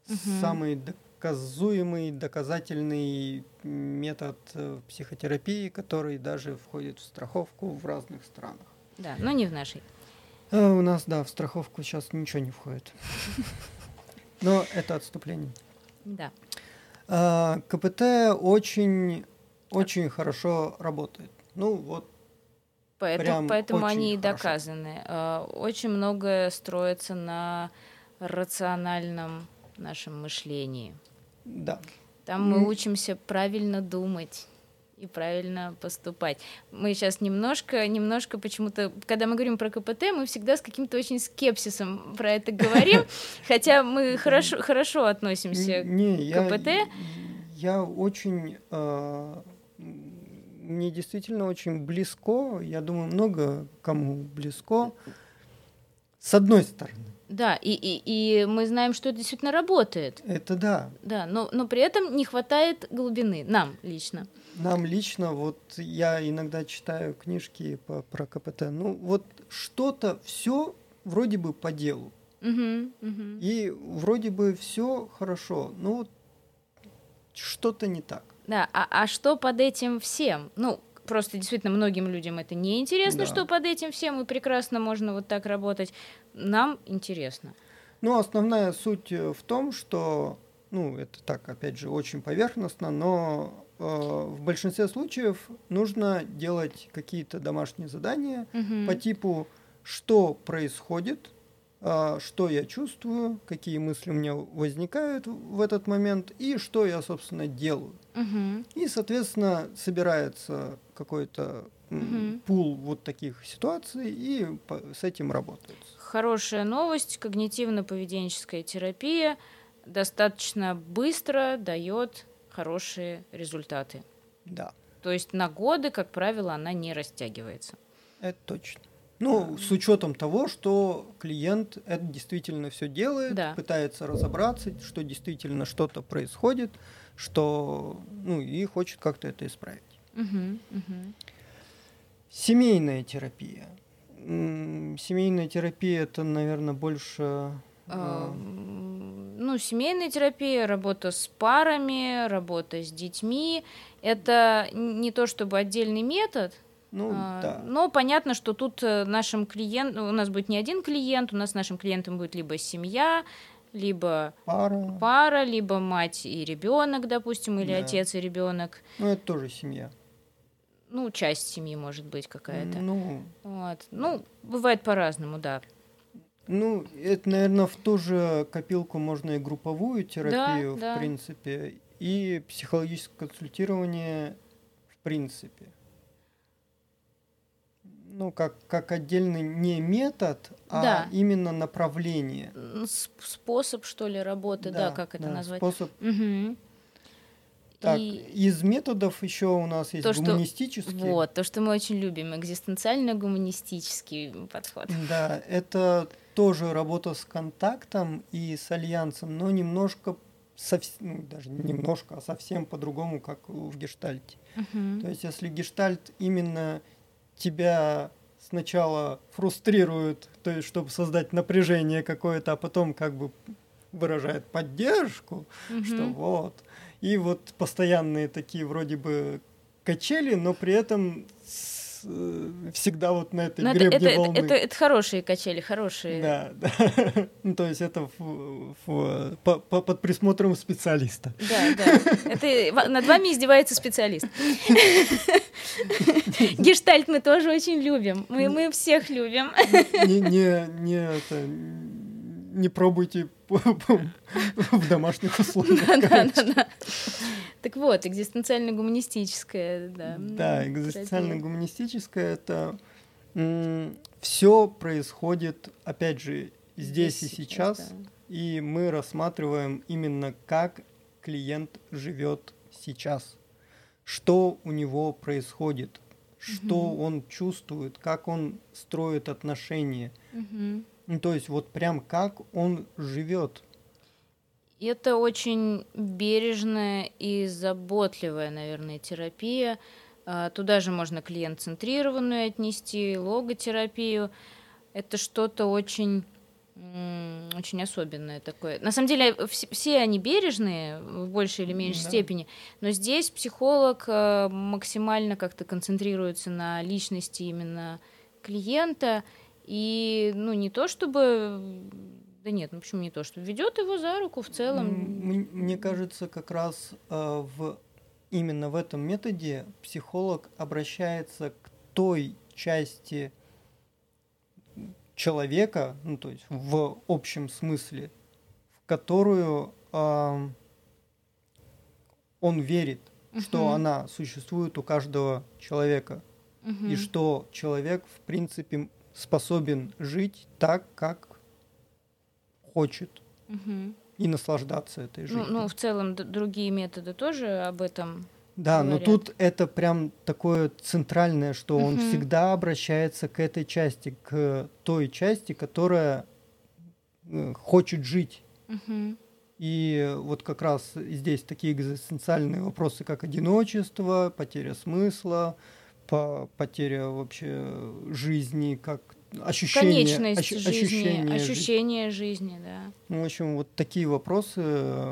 угу. самый доказуемый, доказательный метод э, психотерапии, который даже входит в страховку в разных странах. Да, но не в нашей. А у нас, да, в страховку сейчас ничего не входит. Но это отступление. Да. А, КПТ очень, очень хорошо работает. Ну вот. Поэтому, поэтому они и доказаны. А, очень многое строится на рациональном нашем мышлении. Да. Там мы учимся правильно думать и правильно поступать. Мы сейчас немножко, немножко почему-то, когда мы говорим про КПТ, мы всегда с каким-то очень скепсисом про это говорим, хотя мы хорошо, хорошо относимся Не, к КПТ. Я, я очень, э, мне действительно очень близко, я думаю, много кому близко, с одной стороны. Да, и, и, и мы знаем, что это действительно работает. Это да. Да, но, но при этом не хватает глубины, нам лично. Нам лично, вот я иногда читаю книжки по, про КПТ, ну вот что-то все вроде бы по делу. Угу, угу. И вроде бы все хорошо, но вот что-то не так. Да, а, а что под этим всем? Ну, просто действительно многим людям это не интересно, да. что под этим всем, и прекрасно можно вот так работать. Нам интересно. Ну, основная суть э, в том, что, ну, это так, опять же, очень поверхностно, но в большинстве случаев нужно делать какие-то домашние задания угу. по типу, что происходит, э, что я чувствую, какие мысли у меня возникают в этот момент и что я, собственно, делаю. Угу. И, соответственно, собирается какой-то угу. пул вот таких ситуаций, и с этим работают. Хорошая новость, когнитивно-поведенческая терапия достаточно быстро дает хорошие результаты. Да. То есть на годы, как правило, она не растягивается. Это точно. Ну, с учетом того, что клиент это действительно все делает, да. пытается разобраться, что действительно что-то происходит, что ну и хочет как-то это исправить. Угу, угу. Семейная терапия. Семейная терапия это, наверное, больше. А, ну, семейная терапия, работа с парами, работа с детьми. Это не то чтобы отдельный метод, ну, а, да. Но понятно, что тут э, нашим клиентом, у нас будет не один клиент, у нас нашим клиентом будет либо семья, либо пара, пара либо мать и ребенок, допустим, или да. отец и ребенок. Ну, это тоже семья ну, часть семьи может быть какая-то. Ну, вот. ну бывает по-разному, да. Ну, это, наверное, в ту же копилку можно и групповую терапию, да, в да. принципе, и психологическое консультирование, в принципе. Ну, как, как отдельный не метод, а да. именно направление. Способ, что ли, работы, да, да как это да, назвать? Способ. Угу. Так, и из методов еще у нас есть то, гуманистический. Что, вот, то, что мы очень любим, экзистенциально-гуманистический подход. Да, это тоже работа с контактом и с альянсом, но немножко, совсем, ну, даже немножко, а совсем по-другому, как в гештальте. Угу. То есть, если гештальт именно тебя сначала фрустрирует, то есть, чтобы создать напряжение какое-то, а потом как бы выражает поддержку, угу. что вот, и вот постоянные такие вроде бы качели, но при этом с, всегда вот на этой но гребне это, это, волны. Это, это, это хорошие качели, хорошие. Да, да. ну, то есть это в, в, по, по, под присмотром специалиста. Да, да. Это над вами издевается специалист. Гештальт мы тоже очень любим. Мы, мы всех любим. Не, не, не, это, не пробуйте в домашних условиях. Да, да, да. Так вот, экзистенциально-гуманистическое, да. Да, экзистенциально-гуманистическое это все происходит, опять же, здесь, и сейчас, и мы рассматриваем именно как клиент живет сейчас, что у него происходит, что он чувствует, как он строит отношения. Ну, то есть вот прям как он живет. Это очень бережная и заботливая, наверное, терапия. А, туда же можно клиент-центрированную отнести, логотерапию. Это что-то очень очень особенное такое. На самом деле все они бережные в большей или меньшей да. степени, но здесь психолог э, максимально как-то концентрируется на личности именно клиента и, ну, не то чтобы Да нет, ну почему не то, что ведет его за руку в целом. Мне кажется, как раз э, в именно в этом методе психолог обращается к той части человека, ну то есть в общем смысле, в которую э, он верит, uh-huh. что она существует у каждого человека, uh-huh. и что человек в принципе способен жить так, как хочет. Uh-huh. И наслаждаться этой жизнью. Ну, ну, в целом, другие методы тоже об этом да, говорят. но тут это прям такое центральное, что угу. он всегда обращается к этой части, к той части, которая э, хочет жить. Угу. И вот как раз здесь такие экзистенциальные вопросы, как одиночество, потеря смысла, по потеря вообще жизни, как ощущение, Конечность ощ, жизни, ощущение, ощущение жизни. жизни, да. Ну, в общем, вот такие вопросы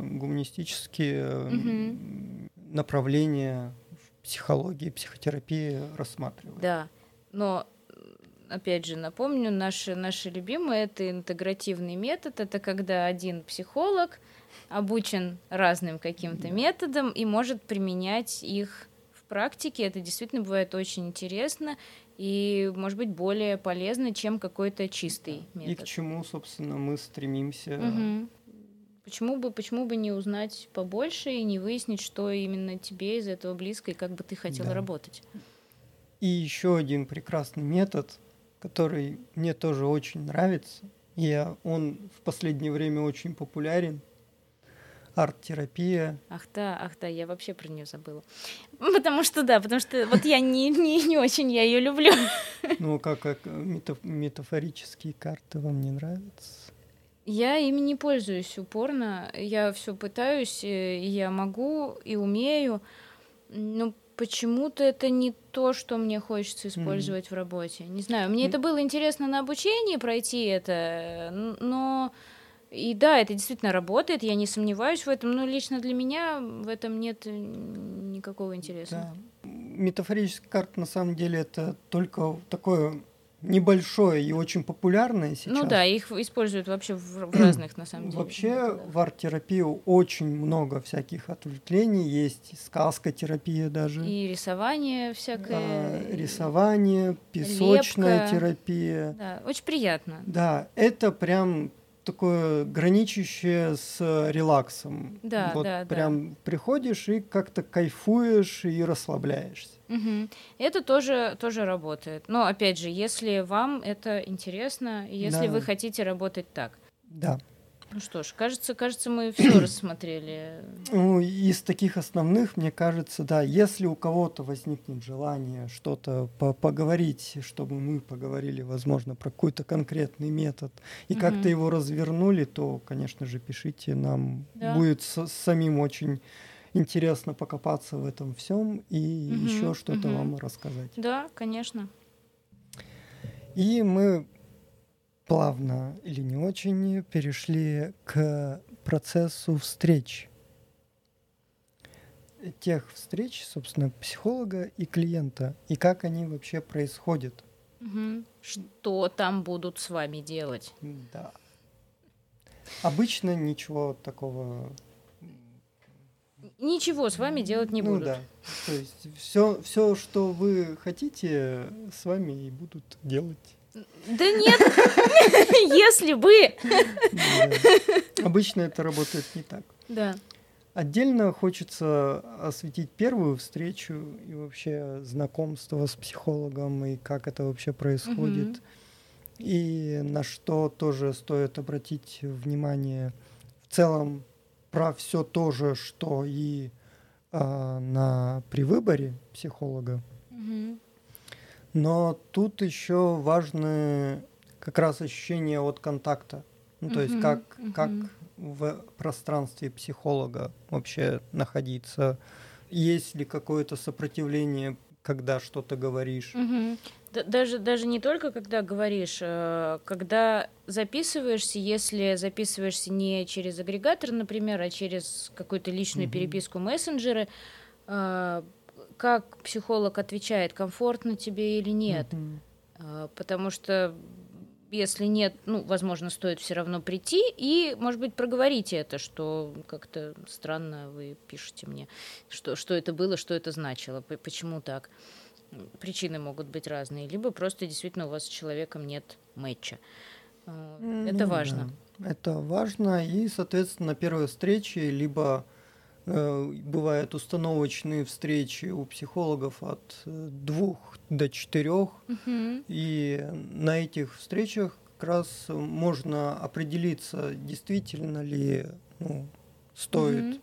гуманистические угу направления в психологии, психотерапии рассматривают. Да, но опять же напомню, наши, наши любимые это интегративный метод, это когда один психолог обучен разным каким-то методам и может применять их в практике. Это действительно бывает очень интересно и, может быть, более полезно, чем какой-то чистый метод. И к чему, собственно, мы стремимся угу. Почему бы, почему бы не узнать побольше и не выяснить, что именно тебе из этого близко и как бы ты хотел да. работать? И еще один прекрасный метод, который мне тоже очень нравится, и он в последнее время очень популярен. Арт-терапия. Ах да, ах да, я вообще про нее забыла. Потому что да, потому что вот я не, не, не очень я ее люблю. Ну, как, как метафорические карты вам не нравятся? Я ими не пользуюсь упорно. Я все пытаюсь, э, и я могу, и умею. Но почему-то это не то, что мне хочется использовать mm. в работе. Не знаю, мне mm. это было интересно на обучении пройти это, но и да, это действительно работает, я не сомневаюсь в этом, но лично для меня в этом нет никакого интереса. Да. Метафорическая карта на самом деле это только такое небольшое и очень популярное сейчас. Ну да, их используют вообще в, в разных, на самом деле. Вообще в арт-терапии очень много всяких отвлечений, есть сказка-терапия даже. И рисование всякое. А, рисование, песочная лепка. терапия. Да, очень приятно. Да, это прям такое граничащее с релаксом. Да, вот да, прям да. приходишь и как-то кайфуешь и расслабляешься. Угу. Это тоже, тоже работает. Но опять же, если вам это интересно, если да. вы хотите работать так. Да. Ну что ж, кажется, кажется, мы все рассмотрели. Ну, из таких основных, мне кажется, да, если у кого-то возникнет желание что-то по поговорить, чтобы мы поговорили, возможно, про какой-то конкретный метод и угу. как-то его развернули, то, конечно же, пишите, нам да. будет с самим очень интересно покопаться в этом всем и угу, еще что-то угу. вам рассказать. Да, конечно. И мы плавно или не очень перешли к процессу встреч. Тех встреч, собственно, психолога и клиента, и как они вообще происходят. Угу. Что там будут с вами делать? Да. Обычно ничего такого ничего с вами делать не ну, будут. Да. То есть все, все, что вы хотите, с вами и будут делать. Да нет, если бы. Обычно это работает не так. Да. Отдельно хочется осветить первую встречу и вообще знакомство с психологом и как это вообще происходит. И на что тоже стоит обратить внимание в целом про все то же, что и э, на при выборе психолога. Угу. Но тут еще важны как раз ощущения от контакта. Ну, то есть как, как в пространстве психолога вообще находиться. Есть ли какое-то сопротивление, когда что-то говоришь? Даже, даже не только когда говоришь, э, когда записываешься, если записываешься не через агрегатор, например, а через какую-то личную mm-hmm. переписку мессенджеры, э, как психолог отвечает, комфортно тебе или нет. Mm-hmm. Потому что если нет, ну, возможно, стоит все равно прийти и, может быть, проговорите это, что как-то странно вы пишете мне, что, что это было, что это значило, почему так. Причины могут быть разные, либо просто действительно у вас с человеком нет матча. Э, это ну, важно. Это важно, и, соответственно, на первой встрече либо бывают установочные встречи у психологов от э, двух до четырех, угу. и на этих встречах как раз можно определиться, действительно ли ну, стоит. Угу.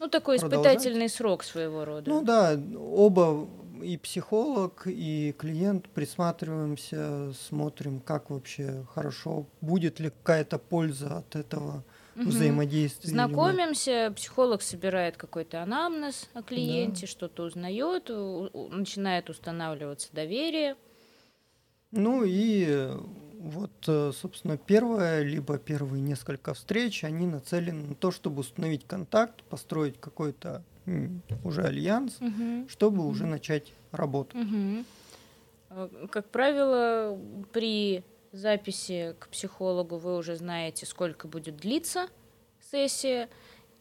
Ну, такой продолжать. испытательный срок своего рода. Ну да, оба и психолог, и клиент присматриваемся, смотрим, как вообще хорошо, будет ли какая-то польза от этого угу. взаимодействия. Знакомимся, психолог собирает какой-то анамнез о клиенте, да. что-то узнает, начинает устанавливаться доверие. Ну и вот, э, собственно, первое, либо первые несколько встреч, они нацелены на то, чтобы установить контакт, построить какой-то уже альянс, угу. чтобы угу. уже начать работу. Угу. Как правило, при записи к психологу вы уже знаете, сколько будет длиться сессия.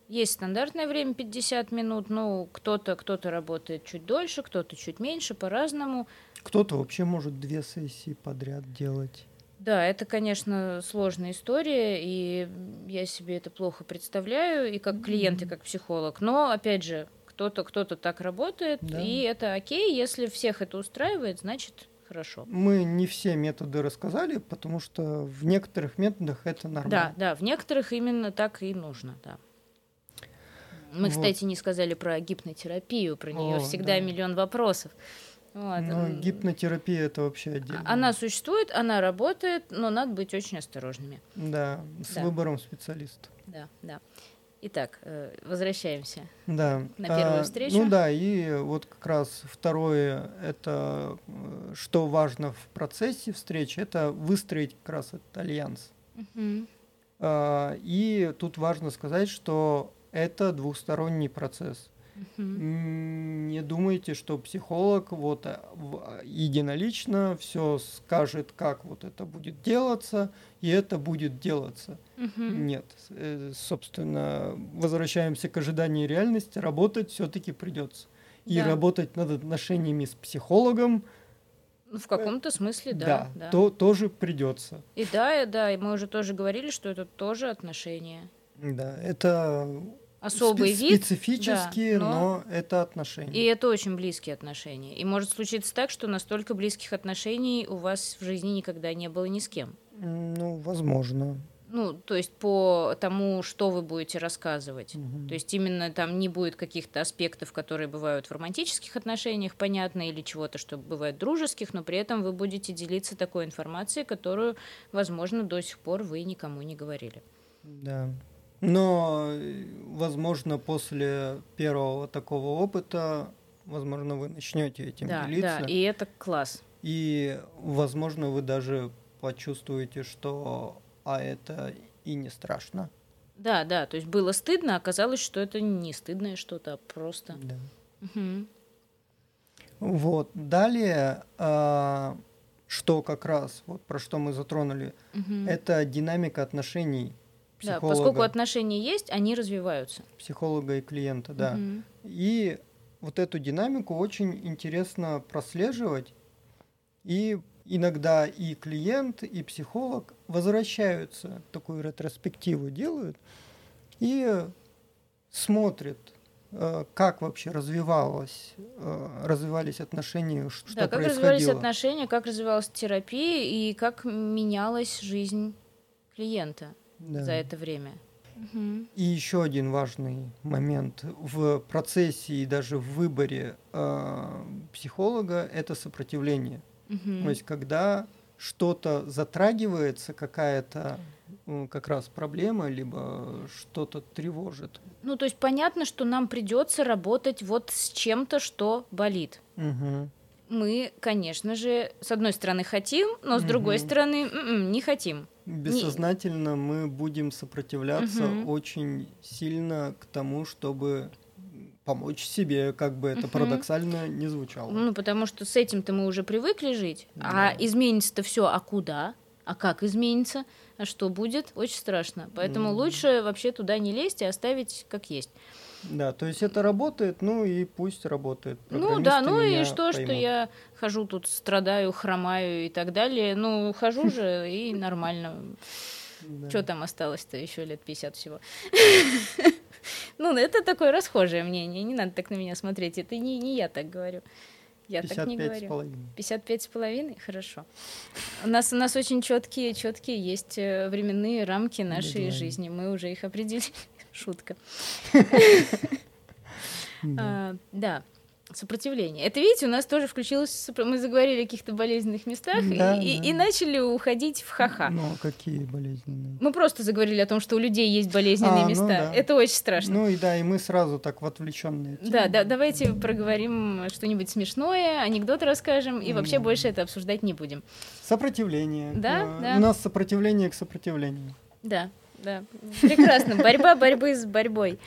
Есть стандартное время 50 минут, ну, кто-то кто работает чуть дольше, кто-то чуть меньше, по-разному. Кто-то вообще может две сессии подряд делать. Да, это, конечно, сложная история, и я себе это плохо представляю, и как клиент, и как психолог. Но, опять же, кто-то кто-то так работает, да. и это окей, если всех это устраивает, значит хорошо. Мы не все методы рассказали, потому что в некоторых методах это нормально. Да, да, в некоторых именно так и нужно, да. Мы, вот. кстати, не сказали про гипнотерапию, про нее всегда да. миллион вопросов. Вот. Ну, гипнотерапия это вообще отдельно. Она существует, она работает, но надо быть очень осторожными. Да, с да. выбором специалиста. Да, да. Итак, э, возвращаемся да. на первую а, встречу. Ну да, и вот как раз второе, это э, что важно в процессе встречи, это выстроить как раз этот альянс. Угу. А, и тут важно сказать, что это двухсторонний процесс. Не думайте, что психолог вот э, единолично все скажет, как вот это будет делаться, и это будет делаться. Нет, э, собственно, возвращаемся к ожиданию реальности, работать все-таки придется. И да. работать над отношениями с психологом. Ну, в каком-то смысле, да. Да, да. То, тоже придется. И да, и да, и мы уже тоже говорили, что это тоже отношения. Да, это особый Спе- вид. Специфические, да, но... но это отношения. И это очень близкие отношения. И может случиться так, что настолько близких отношений у вас в жизни никогда не было ни с кем. Ну, возможно. Ну, то есть по тому, что вы будете рассказывать. Угу. То есть именно там не будет каких-то аспектов, которые бывают в романтических отношениях, понятно, или чего-то, что бывает дружеских, но при этом вы будете делиться такой информацией, которую, возможно, до сих пор вы никому не говорили. Да. Но, возможно, после первого такого опыта, возможно, вы начнете этим да, делиться. Да, и это класс. И, возможно, вы даже почувствуете, что а это и не страшно. Да, да, то есть было стыдно, а оказалось, что это не стыдное что-то, а просто. Да. Угу. Вот. Далее, а, что как раз, вот про что мы затронули, угу. это динамика отношений да, поскольку отношения есть, они развиваются. Психолога и клиента, да. Угу. И вот эту динамику очень интересно прослеживать. И иногда и клиент, и психолог возвращаются, такую ретроспективу делают и смотрят, э, как вообще развивалось, э, развивались отношения, что да, как происходило. развивались отношения, как развивалась терапия и как менялась жизнь клиента да. за это время. И еще один важный момент в процессе и даже в выборе э, психолога это сопротивление. Угу. То есть когда что-то затрагивается, какая-то ну, как раз проблема, либо что-то тревожит. Ну, то есть понятно, что нам придется работать вот с чем-то, что болит. Угу. Мы, конечно же, с одной стороны хотим, но с угу. другой стороны м-м, не хотим бессознательно не... мы будем сопротивляться угу. очень сильно к тому, чтобы помочь себе, как бы это угу. парадоксально не звучало. Ну, потому что с этим-то мы уже привыкли жить, а да. а изменится-то все, а куда? А как изменится? А что будет? Очень страшно. Поэтому mm. лучше вообще туда не лезть и оставить как есть. Да, то есть это работает, ну и пусть работает. Ну да, ну и что, поймут. что я хожу тут, страдаю, хромаю и так далее. Ну, хожу же и нормально. Что там осталось-то еще лет 50 всего? Ну, это такое расхожее мнение, не надо так на меня смотреть, это не, не я так говорю. Я так не говорю. 55 с половиной? Хорошо. У нас, у нас очень четкие, четкие есть э, временные рамки нашей жизни. Мы уже их определили. Шутка. А, да сопротивление. Это, видите, у нас тоже включилось... Мы заговорили о каких-то болезненных местах да, и, да. И, начали уходить в ха-ха. Ну, а какие болезненные? Мы просто заговорили о том, что у людей есть болезненные а, ну места. Ну, да. Это очень страшно. Ну и да, и мы сразу так в отвлеченные. Да, да, давайте проговорим что-нибудь смешное, анекдоты расскажем, и вообще да. больше это обсуждать не будем. Сопротивление. Да, э, да. У нас сопротивление к сопротивлению. Да, да. Прекрасно. Борьба борьбы с борьбой.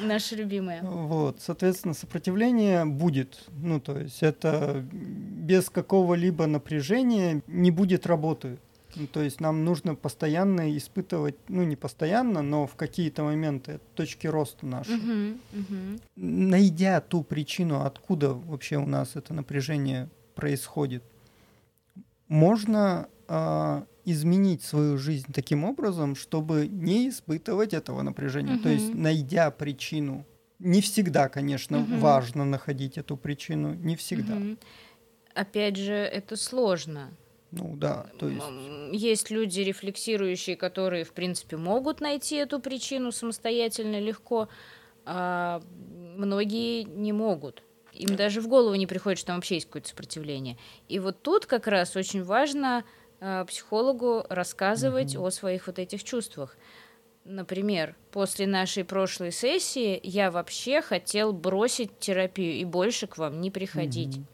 Наша любимая. Вот, соответственно, сопротивление будет. Ну, то есть это без какого-либо напряжения не будет работы. Ну, то есть нам нужно постоянно испытывать, ну не постоянно, но в какие-то моменты точки роста наши. Uh-huh, uh-huh. Найдя ту причину, откуда вообще у нас это напряжение происходит, можно э, изменить свою жизнь таким образом, чтобы не испытывать этого напряжения. Угу. То есть, найдя причину, не всегда, конечно, угу. важно находить эту причину, не всегда. Угу. Опять же, это сложно. Ну да, то есть... Есть люди рефлексирующие, которые, в принципе, могут найти эту причину самостоятельно легко, а многие не могут. Им даже в голову не приходит, что там вообще есть какое-то сопротивление. И вот тут как раз очень важно психологу рассказывать mm-hmm. о своих вот этих чувствах. Например, после нашей прошлой сессии я вообще хотел бросить терапию и больше к вам не приходить. Mm-hmm.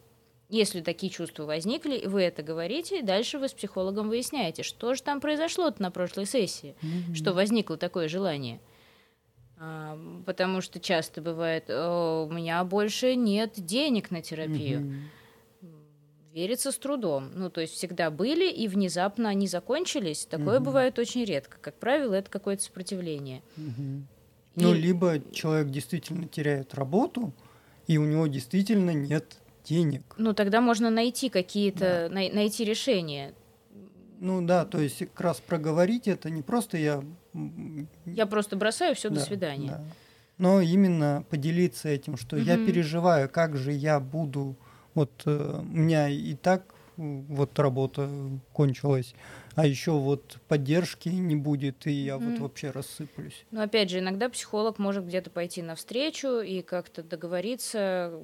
Если такие чувства возникли, вы это говорите, и дальше вы с психологом выясняете, что же там произошло на прошлой сессии, mm-hmm. что возникло такое желание. А, потому что часто бывает, у меня больше нет денег на терапию. Mm-hmm верится с трудом. Ну, то есть всегда были, и внезапно они закончились. Такое угу. бывает очень редко. Как правило, это какое-то сопротивление. Угу. И... Ну, либо человек действительно теряет работу, и у него действительно нет денег. Ну, тогда можно найти какие-то, да. най- найти решения. Ну да, то есть как раз проговорить это не просто я... Я просто бросаю все да, до свидания. Да. Но именно поделиться этим, что угу. я переживаю, как же я буду вот э, у меня и так вот работа кончилась, а еще вот поддержки не будет, и я mm. вот вообще рассыплюсь. Но опять же, иногда психолог может где-то пойти навстречу и как-то договориться,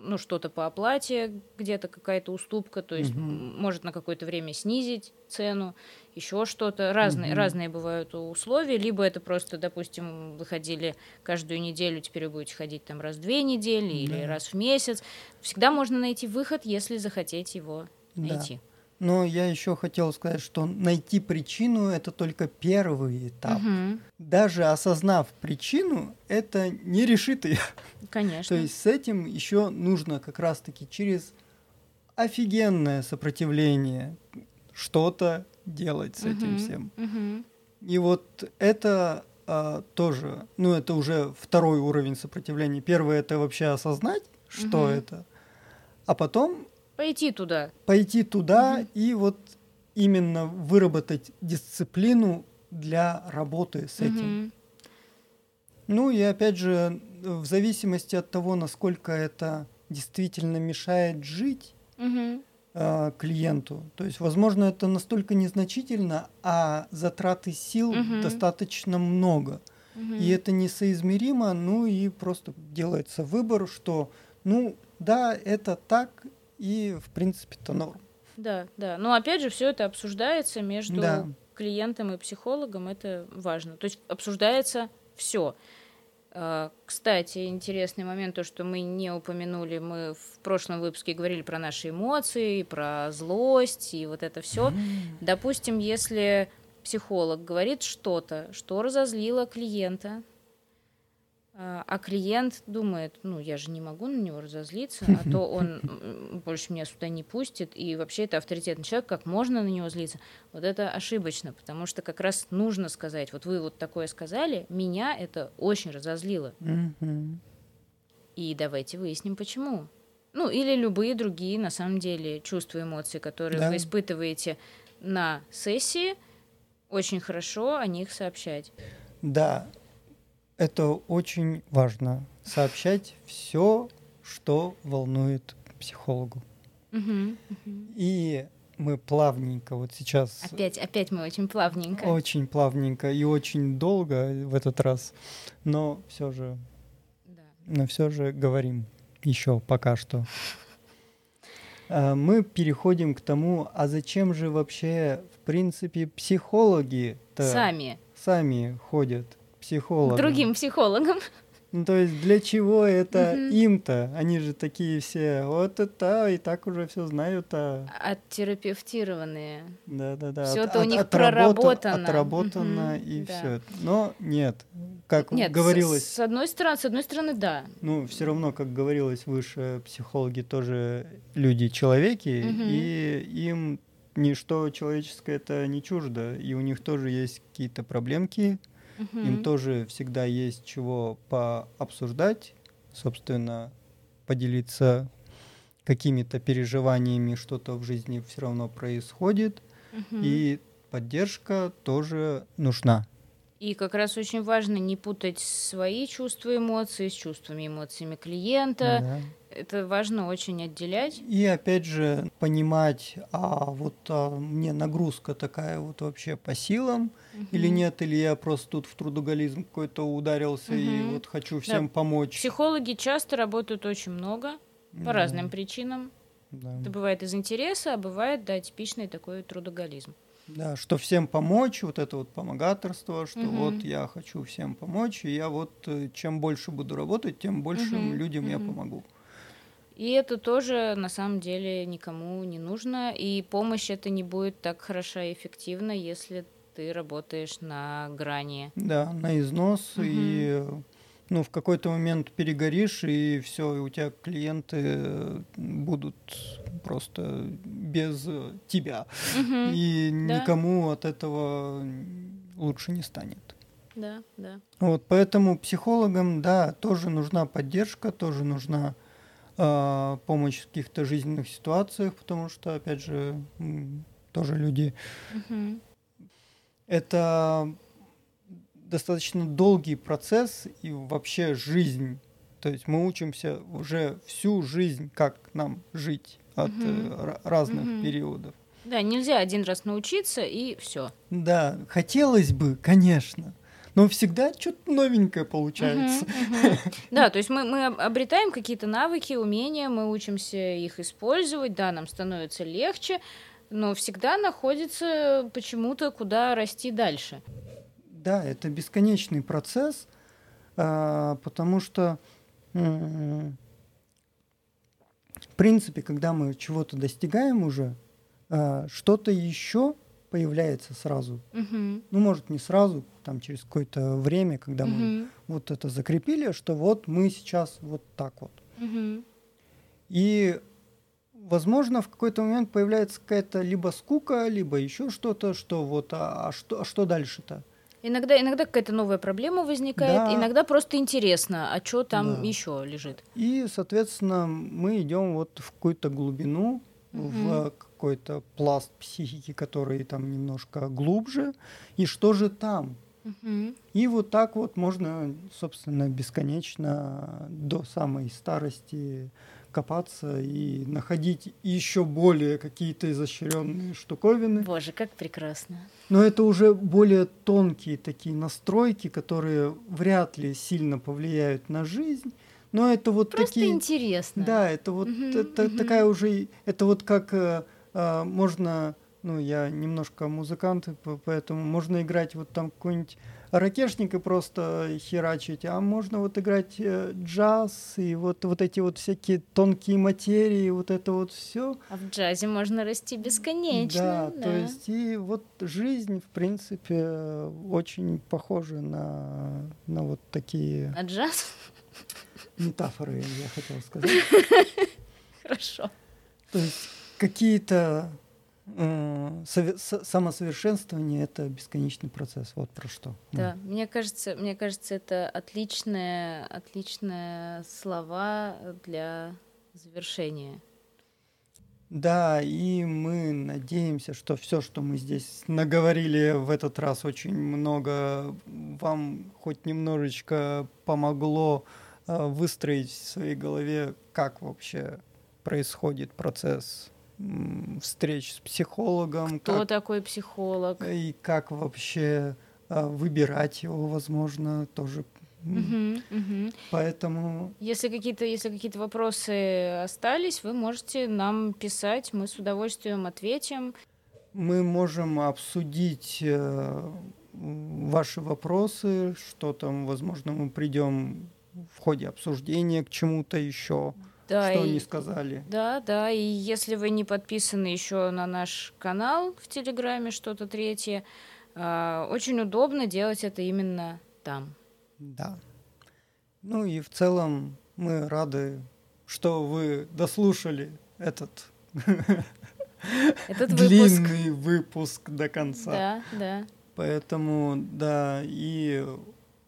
ну, что-то по оплате, где-то какая-то уступка, то есть mm-hmm. может на какое-то время снизить цену, еще что-то. Разные, mm-hmm. разные бывают условия. Либо это просто, допустим, вы ходили каждую неделю, теперь вы будете ходить там раз в две недели mm-hmm. или раз в месяц. Всегда можно найти выход, если захотеть его найти. Да. Но я еще хотел сказать, что найти причину это только первый этап. Угу. Даже осознав причину, это не решит ее. Конечно. То есть с этим еще нужно как раз-таки через офигенное сопротивление что-то делать с этим всем. И вот это а, тоже, ну это уже второй уровень сопротивления. Первый это вообще осознать, что это, а потом пойти туда. Пойти туда и вот именно выработать дисциплину для работы с этим. Ну и опять же, в зависимости от того, насколько это действительно мешает жить, угу э, клиенту. То есть, возможно, это настолько незначительно, а затраты сил угу. достаточно много. Угу. И это несоизмеримо, ну и просто делается выбор, что, ну, да, это так, и в принципе это норм. Да, да. Но опять же, все это обсуждается между да. клиентом и психологом, это важно. То есть обсуждается все. А, кстати, интересный момент, то, что мы не упомянули, мы в прошлом выпуске говорили про наши эмоции, про злость и вот это все. Допустим, если психолог говорит что-то, что разозлило клиента, А, а клиент думает, ну, я же не могу на него разозлиться, а то он больше меня сюда не пустит, и вообще это авторитетный человек, как можно на него злиться? Вот это ошибочно, потому что как раз нужно сказать, вот вы вот такое сказали, меня это очень разозлило. И давайте выясним, почему. Ну, или любые другие, на самом деле, чувства, эмоции, которые да. вы испытываете на сессии, очень хорошо о них сообщать. Да, это очень важно. Сообщать все, что волнует психологу. Угу, И мы плавненько вот сейчас... Опять, опять мы очень плавненько. Очень плавненько и очень долго в этот раз, но все же, да. но все же говорим еще пока что. А, мы переходим к тому, а зачем же вообще, в принципе, психологи сами сами ходят психологам. Другим психологам. Ну, то есть для чего это угу. им-то? Они же такие все, вот это, и так уже все знают. А... Оттерапевтированные. Да, да, да. Все это у них проработано. Отработано угу, и да. все. Но нет, как нет, говорилось. С, с одной стороны, с одной стороны, да. Ну, все равно, как говорилось выше, психологи тоже люди, человеки, угу. и им ничто человеческое это не чуждо, и у них тоже есть какие-то проблемки, угу. им тоже всегда есть чего пообсуждать, собственно, поделиться какими-то переживаниями, что-то в жизни все равно происходит, угу. и поддержка тоже нужна. И как раз очень важно не путать свои чувства, эмоции с чувствами, эмоциями клиента. Да. Это важно очень отделять. И опять же понимать, а вот а, мне нагрузка такая вот вообще по силам угу. или нет, или я просто тут в трудоголизм какой-то ударился угу. и вот хочу всем да. помочь. Психологи часто работают очень много по да. разным причинам. Да. Это бывает из интереса, а бывает, да, типичный такой трудоголизм. Да, что всем помочь, вот это вот помогаторство, что угу. вот я хочу всем помочь, и я вот э, чем больше буду работать, тем большим угу. людям угу. я помогу. И это тоже на самом деле никому не нужно, и помощь это не будет так хороша и эффективна, если ты работаешь на грани. Да, на износ угу. и ну, в какой-то момент перегоришь, и все, и у тебя клиенты будут просто без тебя. Угу. И да. никому от этого лучше не станет. Да, да. Вот, поэтому психологам, да, тоже нужна поддержка, тоже нужна э, помощь в каких-то жизненных ситуациях, потому что, опять же, тоже люди. Угу. Это достаточно долгий процесс и вообще жизнь. То есть мы учимся уже всю жизнь, как нам жить от угу. разных угу. периодов. Да, нельзя один раз научиться и все. Да, хотелось бы, конечно. Но всегда что-то новенькое получается. Да, то есть мы, мы обретаем какие-то навыки, умения, мы учимся их использовать, да, нам становится легче, но всегда находится почему-то, куда расти дальше. Да, это бесконечный процесс, а, потому что, в принципе, когда мы чего-то достигаем уже, а, что-то еще появляется сразу. Угу. Ну, может, не сразу, там через какое-то время, когда угу. мы вот это закрепили, что вот мы сейчас вот так вот. Угу. И, возможно, в какой-то момент появляется какая-то либо скука, либо еще что-то, что вот, а, а что, а что дальше-то? Иногда, иногда какая-то новая проблема возникает, да. иногда просто интересно, а что там да. еще лежит. И, соответственно, мы идем вот в какую-то глубину, угу. в какой-то пласт психики, который там немножко глубже. И что же там? Угу. И вот так вот можно, собственно, бесконечно до самой старости копаться и находить еще более какие-то изощренные штуковины. Боже, как прекрасно. Но это уже более тонкие такие настройки, которые вряд ли сильно повлияют на жизнь. Но это вот Просто такие... интересно. Да, это вот угу, это, угу. такая уже... Это вот как э, э, можно... Ну, я немножко музыкант, поэтому можно играть вот там какой-нибудь ракешник и просто херачить, а можно вот играть э, джаз и вот, вот эти вот всякие тонкие материи, вот это вот все. А в джазе можно расти бесконечно. Да, да, то есть и вот жизнь, в принципе, очень похожа на, на вот такие... На джаз? Метафоры, я хотел сказать. Хорошо. То есть какие-то самосовершенствование это бесконечный процесс. Вот про что. Да, mm. мне кажется, мне кажется, это отличные, отличные слова для завершения. Да, и мы надеемся, что все, что мы здесь наговорили в этот раз, очень много вам хоть немножечко помогло э, выстроить в своей голове, как вообще происходит процесс встреч с психологом. Кто как, такой психолог? И как вообще а, выбирать его, возможно, тоже. Угу, угу. Поэтому. Если какие-то, если какие-то вопросы остались, вы можете нам писать, мы с удовольствием ответим. Мы можем обсудить э, ваши вопросы, что там, возможно, мы придем в ходе обсуждения к чему-то еще да, что и, они сказали. Да, да, и если вы не подписаны еще на наш канал в Телеграме, что-то третье, э, очень удобно делать это именно там. Да. Ну и в целом мы рады, что вы дослушали этот, этот длинный выпуск до конца. Да, да. Поэтому, да, и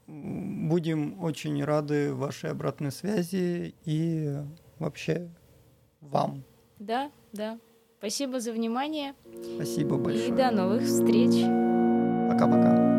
будем очень рады вашей обратной связи и вообще вам. Да, да. Спасибо за внимание. Спасибо большое. И до новых встреч. Пока-пока. Пока. -пока. Пока.